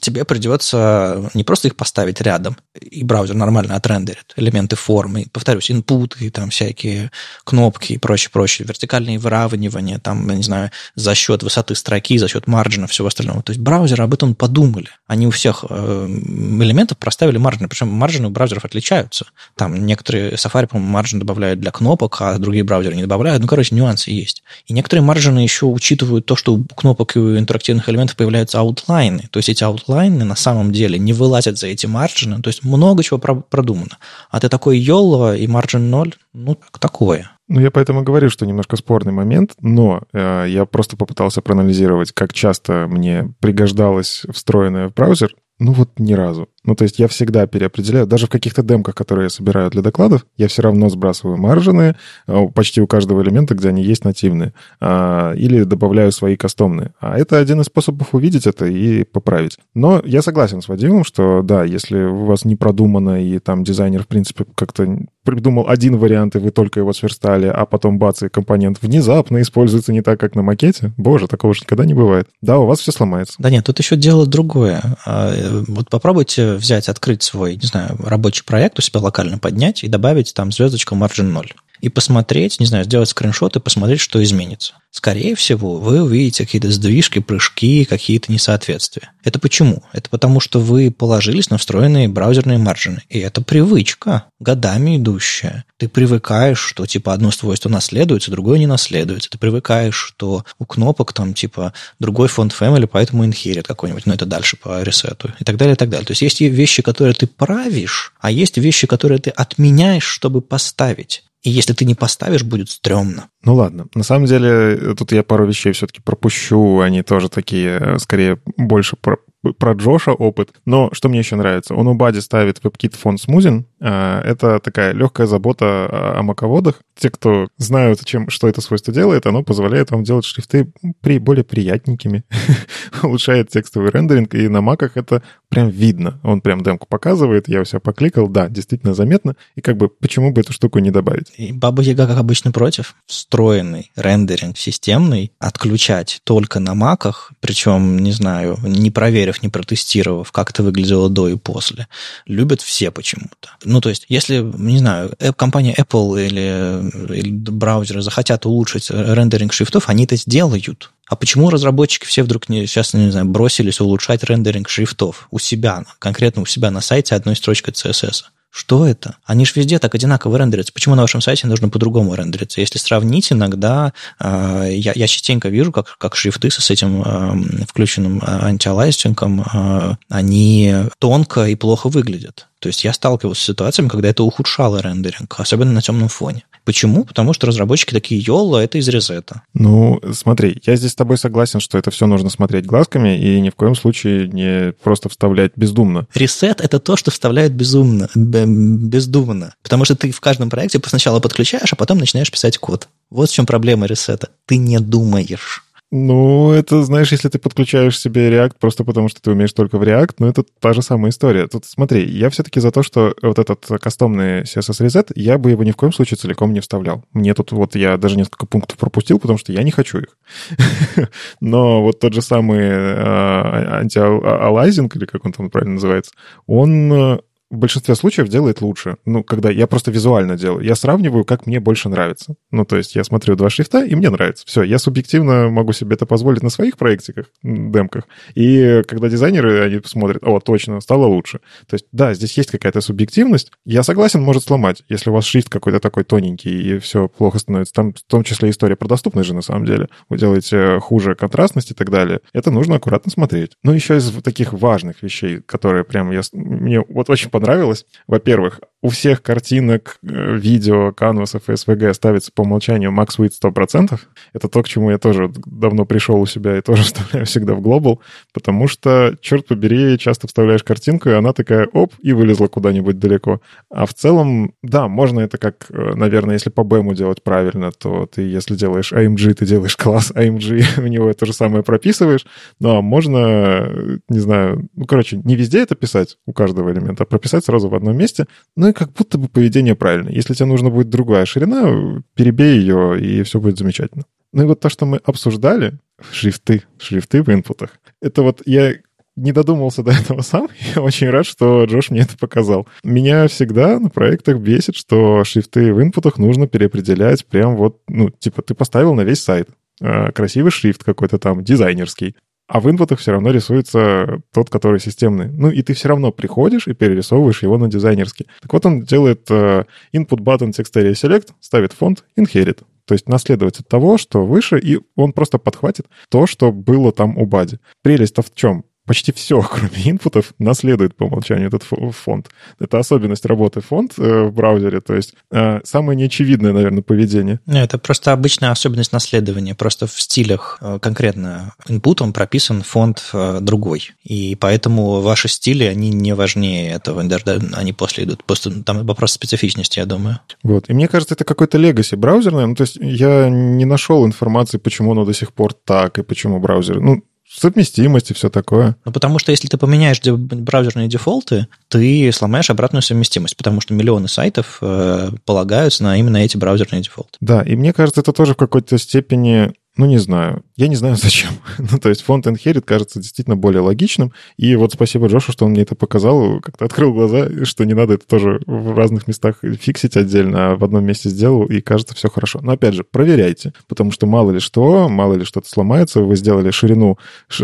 S3: тебе придется не просто их поставить рядом, и браузер нормально отрендерит элементы формы, повторюсь, инпуты, там всякие кнопки и прочее, прочее, вертикальные выравнивания, там, не знаю, за счет высоты строки, за счет марджина, всего остального. То есть браузеры об этом подумали. Они у всех э, элементов проставили марджины, причем марджины у браузеров отличаются. Там некоторые Safari, по-моему, марджин добавляют для кнопок, а другие браузеры не добавляют. Ну, короче, нюансы есть. И некоторые марджины еще учитывают то, что у кнопок и у интерактивных элементов появляются аутлайны, то есть эти аутлайны на самом деле не вылазят за эти марджины, то есть много чего продумано. А ты такой YOLO и margin 0, ну, такое.
S1: Ну, я поэтому говорю, что немножко спорный момент, но э, я просто попытался проанализировать, как часто мне пригождалось встроенное в браузер. Ну вот ни разу. Ну, то есть я всегда переопределяю, даже в каких-то демках, которые я собираю для докладов, я все равно сбрасываю марджины а, почти у каждого элемента, где они есть нативные, а, или добавляю свои кастомные. А это один из способов увидеть это и поправить. Но я согласен с Вадимом, что да, если у вас не продумано, и там дизайнер, в принципе, как-то придумал один вариант, и вы только его сверстали, а потом бац, и компонент внезапно используется не так, как на макете, боже, такого же никогда не бывает. Да, у вас все сломается.
S3: Да нет, тут еще дело другое. А, э, вот попробуйте взять, открыть свой, не знаю, рабочий проект у себя локально поднять и добавить там звездочку margin 0 и посмотреть, не знаю, сделать скриншот и посмотреть, что изменится. Скорее всего, вы увидите какие-то сдвижки, прыжки, какие-то несоответствия. Это почему? Это потому, что вы положились на встроенные браузерные маржины. И это привычка, годами идущая. Ты привыкаешь, что типа одно свойство наследуется, другое не наследуется. Ты привыкаешь, что у кнопок там типа другой фонд family, поэтому inherit какой-нибудь, но это дальше по ресету и так далее, и так далее. То есть есть вещи, которые ты правишь, а есть вещи, которые ты отменяешь, чтобы поставить. И если ты не поставишь, будет стрёмно.
S1: Ну ладно. На самом деле, тут я пару вещей все-таки пропущу. Они тоже такие, э, скорее, больше про, про Джоша опыт. Но что мне еще нравится? Он у Бади ставит WebKit фон Smoothing. Это такая легкая забота о маководах. Те, кто знают, чем, что это свойство делает, оно позволяет вам делать шрифты при, более приятненькими. Улучшает текстовый рендеринг, и на маках это прям видно. Он прям демку показывает, я все покликал, да, действительно заметно. И как бы почему бы эту штуку не добавить?
S3: И Баба Яга, как обычно, против. Встроенный рендеринг системный отключать только на маках, причем, не знаю, не проверив проверив, не протестировав, как это выглядело до и после. Любят все почему-то. Ну, то есть, если, не знаю, компания Apple или, или браузеры захотят улучшить рендеринг шрифтов, они это сделают. А почему разработчики все вдруг не, сейчас, не знаю, бросились улучшать рендеринг шрифтов у себя, конкретно у себя на сайте одной строчкой CSS? Что это? Они же везде так одинаково рендерятся. Почему на вашем сайте нужно по-другому рендериться? Если сравнить, иногда э, я, я частенько вижу, как, как шрифты с этим э, включенным антиалайстингом, э, они тонко и плохо выглядят. То есть я сталкивался с ситуациями, когда это ухудшало рендеринг, особенно на темном фоне. Почему? Потому что разработчики такие, йоло, это из резета.
S1: Ну, смотри, я здесь с тобой согласен, что это все нужно смотреть глазками и ни в коем случае не просто вставлять бездумно.
S3: Ресет — это то, что вставляют безумно, бездумно. Потому что ты в каждом проекте сначала подключаешь, а потом начинаешь писать код. Вот в чем проблема ресета. Ты не думаешь.
S1: Ну, это, знаешь, если ты подключаешь себе React просто потому, что ты умеешь только в React, ну, это та же самая история. Тут смотри, я все-таки за то, что вот этот кастомный CSS Reset, я бы его ни в коем случае целиком не вставлял. Мне тут вот, я даже несколько пунктов пропустил, потому что я не хочу их. Но вот тот же самый а, антиалайзинг, или как он там правильно называется, он в большинстве случаев делает лучше. Ну, когда я просто визуально делаю. Я сравниваю, как мне больше нравится. Ну, то есть я смотрю два шрифта, и мне нравится. Все, я субъективно могу себе это позволить на своих проектиках, демках. И когда дизайнеры, они смотрят, о, точно, стало лучше. То есть, да, здесь есть какая-то субъективность. Я согласен, может сломать, если у вас шрифт какой-то такой тоненький, и все плохо становится. Там в том числе история про доступность же, на самом деле. Вы делаете хуже контрастность и так далее. Это нужно аккуратно смотреть. Но еще из таких важных вещей, которые прям я, мне вот очень понравилось. Во-первых, у всех картинок, э, видео, канвасов и SVG ставится по умолчанию max width 100%. Это то, к чему я тоже давно пришел у себя и тоже вставляю всегда в Global, потому что, черт побери, часто вставляешь картинку, и она такая, оп, и вылезла куда-нибудь далеко. А в целом, да, можно это как, э, наверное, если по BEM делать правильно, то ты, если делаешь AMG, ты делаешь класс AMG, в него это же самое прописываешь. Ну, а можно, э, не знаю, ну, короче, не везде это писать у каждого элемента, а прописать сразу в одном месте. Ну, и как будто бы поведение правильное. Если тебе нужна будет другая ширина, перебей ее, и все будет замечательно. Ну и вот то, что мы обсуждали, шрифты, шрифты в инпутах, это вот я не додумался до этого сам. Я очень рад, что Джош мне это показал. Меня всегда на проектах бесит, что шрифты в инпутах нужно переопределять прям вот, ну, типа, ты поставил на весь сайт. А, красивый шрифт какой-то там, дизайнерский а в инпутах все равно рисуется тот, который системный. Ну, и ты все равно приходишь и перерисовываешь его на дизайнерский. Так вот, он делает uh, input button text area select, ставит фонд inherit. То есть наследовать от того, что выше, и он просто подхватит то, что было там у бади. Прелесть-то в чем? Почти все, кроме инпутов, наследует по умолчанию этот фонд. Это особенность работы фонд э, в браузере, то есть э, самое неочевидное, наверное, поведение.
S3: Нет, это просто обычная особенность наследования. Просто в стилях э, конкретно инпутом прописан фонд другой. И поэтому ваши стили, они не важнее этого, даже они после идут. Просто там вопрос специфичности, я думаю.
S1: Вот. И мне кажется, это какой-то легаси браузерный. Ну, то есть я не нашел информации, почему оно до сих пор так и почему браузер. Ну, совместимость и все такое.
S3: Ну, потому что если ты поменяешь браузерные дефолты, ты сломаешь обратную совместимость, потому что миллионы сайтов э, полагаются на именно эти браузерные дефолты.
S1: Да, и мне кажется, это тоже в какой-то степени ну, не знаю. Я не знаю, зачем. ну, то есть фонд Inherit кажется действительно более логичным. И вот спасибо Джошу, что он мне это показал, как-то открыл глаза, что не надо это тоже в разных местах фиксить отдельно, а в одном месте сделал, и кажется, все хорошо. Но опять же, проверяйте, потому что мало ли что, мало ли что-то сломается, вы сделали ширину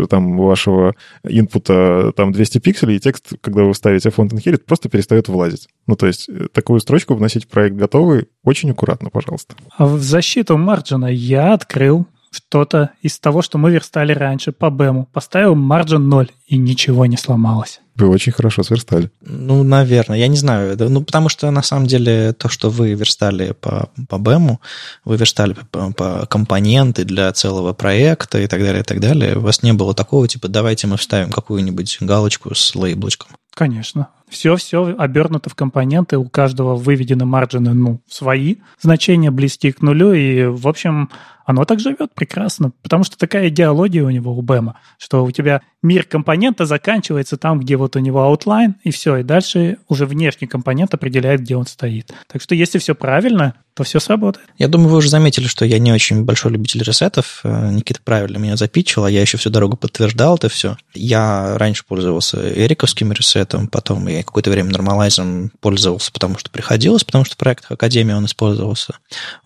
S1: там вашего инпута там 200 пикселей, и текст, когда вы ставите фонд Inherit, просто перестает влазить. Ну, то есть э, такую строчку вносить в проект готовый очень аккуратно, пожалуйста.
S2: А в защиту марджина я открыл что-то из того, что мы верстали раньше по бэму. Поставил марджин 0, и ничего не сломалось.
S1: Вы очень хорошо сверстали.
S3: Ну, наверное, я не знаю. Ну, потому что, на самом деле, то, что вы верстали по, по бэму, вы верстали по, по компоненты для целого проекта и так далее, и так далее. У вас не было такого, типа, давайте мы вставим какую-нибудь галочку с лейблочком.
S2: Конечно. Все-все обернуто в компоненты, у каждого выведены марджины, ну, свои, значения близки к нулю, и, в общем, оно так живет прекрасно, потому что такая идеология у него, у Бэма, что у тебя мир компонента заканчивается там, где вот у него outline, и все, и дальше уже внешний компонент определяет, где он стоит. Так что если все правильно, то все сработает.
S3: Я думаю, вы уже заметили, что я не очень большой любитель ресетов. Э, Никита правильно меня запичил, а я еще всю дорогу подтверждал это все. Я раньше пользовался эриковским ресетом, потом я какое-то время нормалайзом пользовался, потому что приходилось, потому что в проектах Академии он использовался.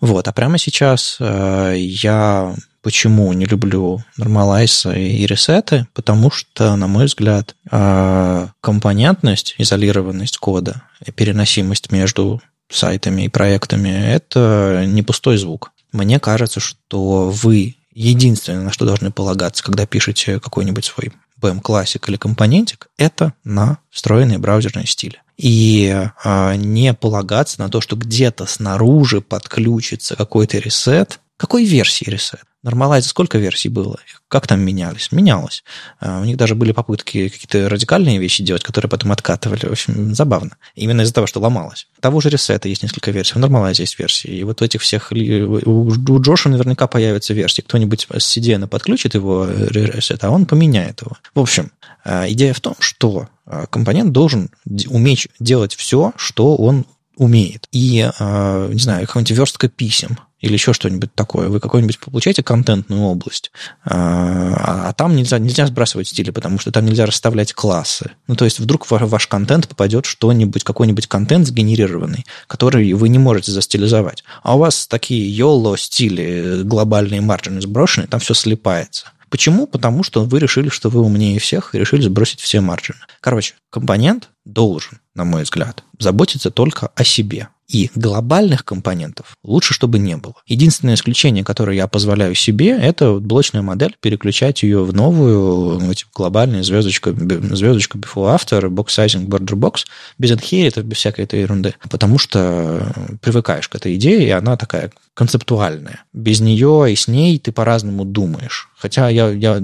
S3: Вот. А прямо сейчас э, я почему не люблю нормалайса и ресеты, потому что, на мой взгляд, а, компонентность, изолированность кода, переносимость между сайтами и проектами – это не пустой звук. Мне кажется, что вы единственное, на что должны полагаться, когда пишете какой-нибудь свой BM Classic или компонентик, это на встроенные браузерные стили. И а, не полагаться на то, что где-то снаружи подключится какой-то ресет. Какой версии ресет? Нормалайзе сколько версий было? Как там менялись? Менялось. А, у них даже были попытки какие-то радикальные вещи делать, которые потом откатывали. В общем, забавно. Именно из-за того, что ломалось. Того же ресета есть несколько версий. В Нормалайзе есть версии. И вот у этих всех... У Джоша наверняка появятся версии. Кто-нибудь с CDN подключит его ресет, а он поменяет его. В общем, а, идея в том, что а, компонент должен уметь делать все, что он умеет. И, не знаю, какая-нибудь верстка писем – или еще что-нибудь такое. Вы какой-нибудь получаете контентную область, а, а там нельзя, нельзя сбрасывать стили, потому что там нельзя расставлять классы. Ну, то есть вдруг в ваш контент попадет что-нибудь, какой-нибудь контент сгенерированный, который вы не можете застилизовать. А у вас такие YOLO стили, глобальные марджины сброшены, там все слипается. Почему? Потому что вы решили, что вы умнее всех и решили сбросить все марджины. Короче, компонент должен, на мой взгляд, заботиться только о себе. И глобальных компонентов лучше, чтобы не было. Единственное исключение, которое я позволяю себе, это блочная модель, переключать ее в новую, в эти глобальные звездочка, звездочка before after, box sizing, border box, без inherit, без всякой этой ерунды. Потому что привыкаешь к этой идее, и она такая концептуальная. Без нее и с ней ты по-разному думаешь. Хотя я, я,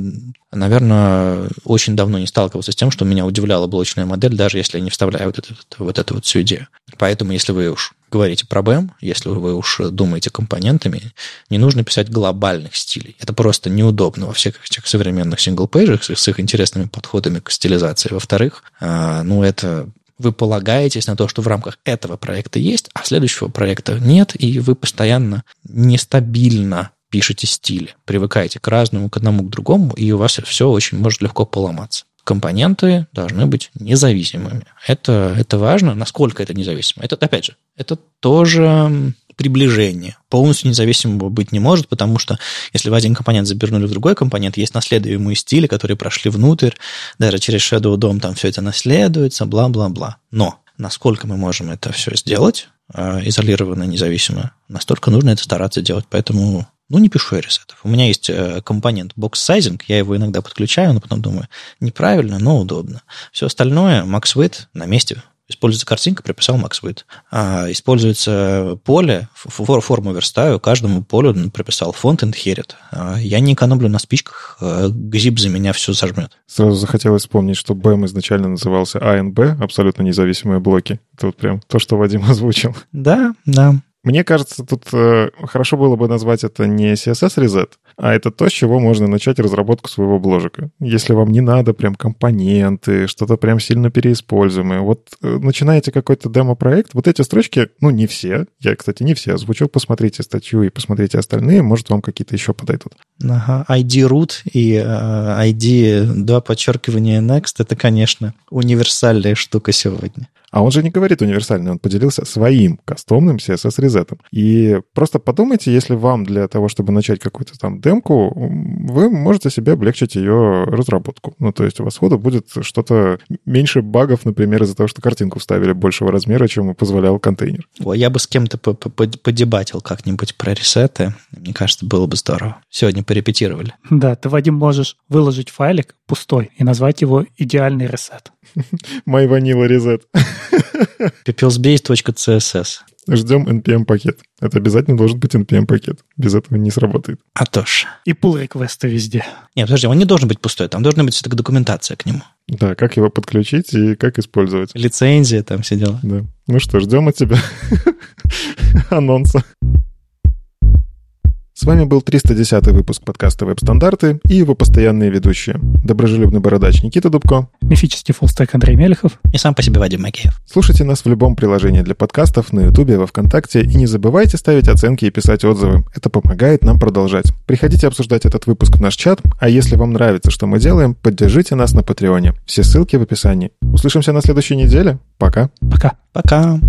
S3: наверное, очень давно не сталкивался с тем, что меня удивляла блочная модель, даже если я не вставляю вот, эту, вот эту вот всю идею. Поэтому, если вы уж говорите про BEM, если вы уж думаете компонентами, не нужно писать глобальных стилей. Это просто неудобно во всех этих современных синглпейджах с их интересными подходами к стилизации. Во-вторых, а, ну, это вы полагаетесь на то, что в рамках этого проекта есть, а следующего проекта нет, и вы постоянно нестабильно пишете стили, привыкаете к разному, к одному, к другому, и у вас все очень может легко поломаться компоненты должны быть независимыми. Это, это важно. Насколько это независимо? Это, опять же, это тоже приближение. Полностью независимого быть не может, потому что если вы один компонент забернули в другой компонент, есть наследуемые стили, которые прошли внутрь, даже через Shadow DOM там все это наследуется, бла-бла-бла. Но насколько мы можем это все сделать, а, изолированно, независимо, настолько нужно это стараться делать. Поэтому ну, не пишу я ресетов. У меня есть э, компонент box sizing, я его иногда подключаю, но потом думаю, неправильно, но удобно. Все остальное, max width на месте. Используется картинка, прописал max width. А, используется поле, форму верстаю, каждому полю прописал фонд inherit. А, я не экономлю на спичках, а, за меня все сожмет.
S1: Сразу захотелось вспомнить, что BEM изначально назывался ANB, абсолютно независимые блоки. Это вот прям то, что Вадим озвучил.
S3: Да, да.
S1: Мне кажется, тут э, хорошо было бы назвать это не CSS Reset, а это то, с чего можно начать разработку своего бложика. Если вам не надо прям компоненты, что-то прям сильно переиспользуемое. Вот э, начинаете какой-то демо-проект, вот эти строчки, ну, не все, я, кстати, не все озвучил, посмотрите статью и посмотрите остальные, может, вам какие-то еще подойдут.
S3: Ага, ID root и э, ID, два подчеркивания next, это, конечно, универсальная штука сегодня.
S1: А он же не говорит универсальный, он поделился своим кастомным CSS-резетом. И просто подумайте, если вам для того, чтобы начать какую-то там демку, вы можете себе облегчить ее разработку. Ну, то есть у вас сходу будет что-то меньше багов, например, из-за того, что картинку вставили большего размера, чем позволял контейнер.
S3: Ой, я бы с кем-то подебатил как-нибудь про ресеты. Мне кажется, было бы здорово. Сегодня порепетировали.
S2: Да, ты, Вадим, можешь выложить файлик пустой и назвать его «идеальный ресет».
S1: My Vanilla Reset.
S3: pepelsbase.css.
S1: Ждем NPM-пакет. Это обязательно должен быть NPM-пакет. Без этого не сработает.
S3: А то ж.
S2: И pull реквесты везде.
S3: Нет, подожди, он не должен быть пустой. Там должна быть все-таки документация к нему.
S1: Да, как его подключить и как использовать.
S3: Лицензия там все дела.
S1: Да. Ну что, ждем от тебя анонса. С вами был 310 выпуск подкаста «Веб-стандарты» и его постоянные ведущие. Доброжелюбный бородач Никита Дубко.
S2: Мифический фуллстек Андрей Мелехов.
S3: И сам по себе Вадим Макеев.
S1: Слушайте нас в любом приложении для подкастов, на Ютубе, во Вконтакте. И не забывайте ставить оценки и писать отзывы. Это помогает нам продолжать. Приходите обсуждать этот выпуск в наш чат. А если вам нравится, что мы делаем, поддержите нас на Патреоне. Все ссылки в описании. Услышимся на следующей неделе. Пока.
S2: Пока.
S3: Пока.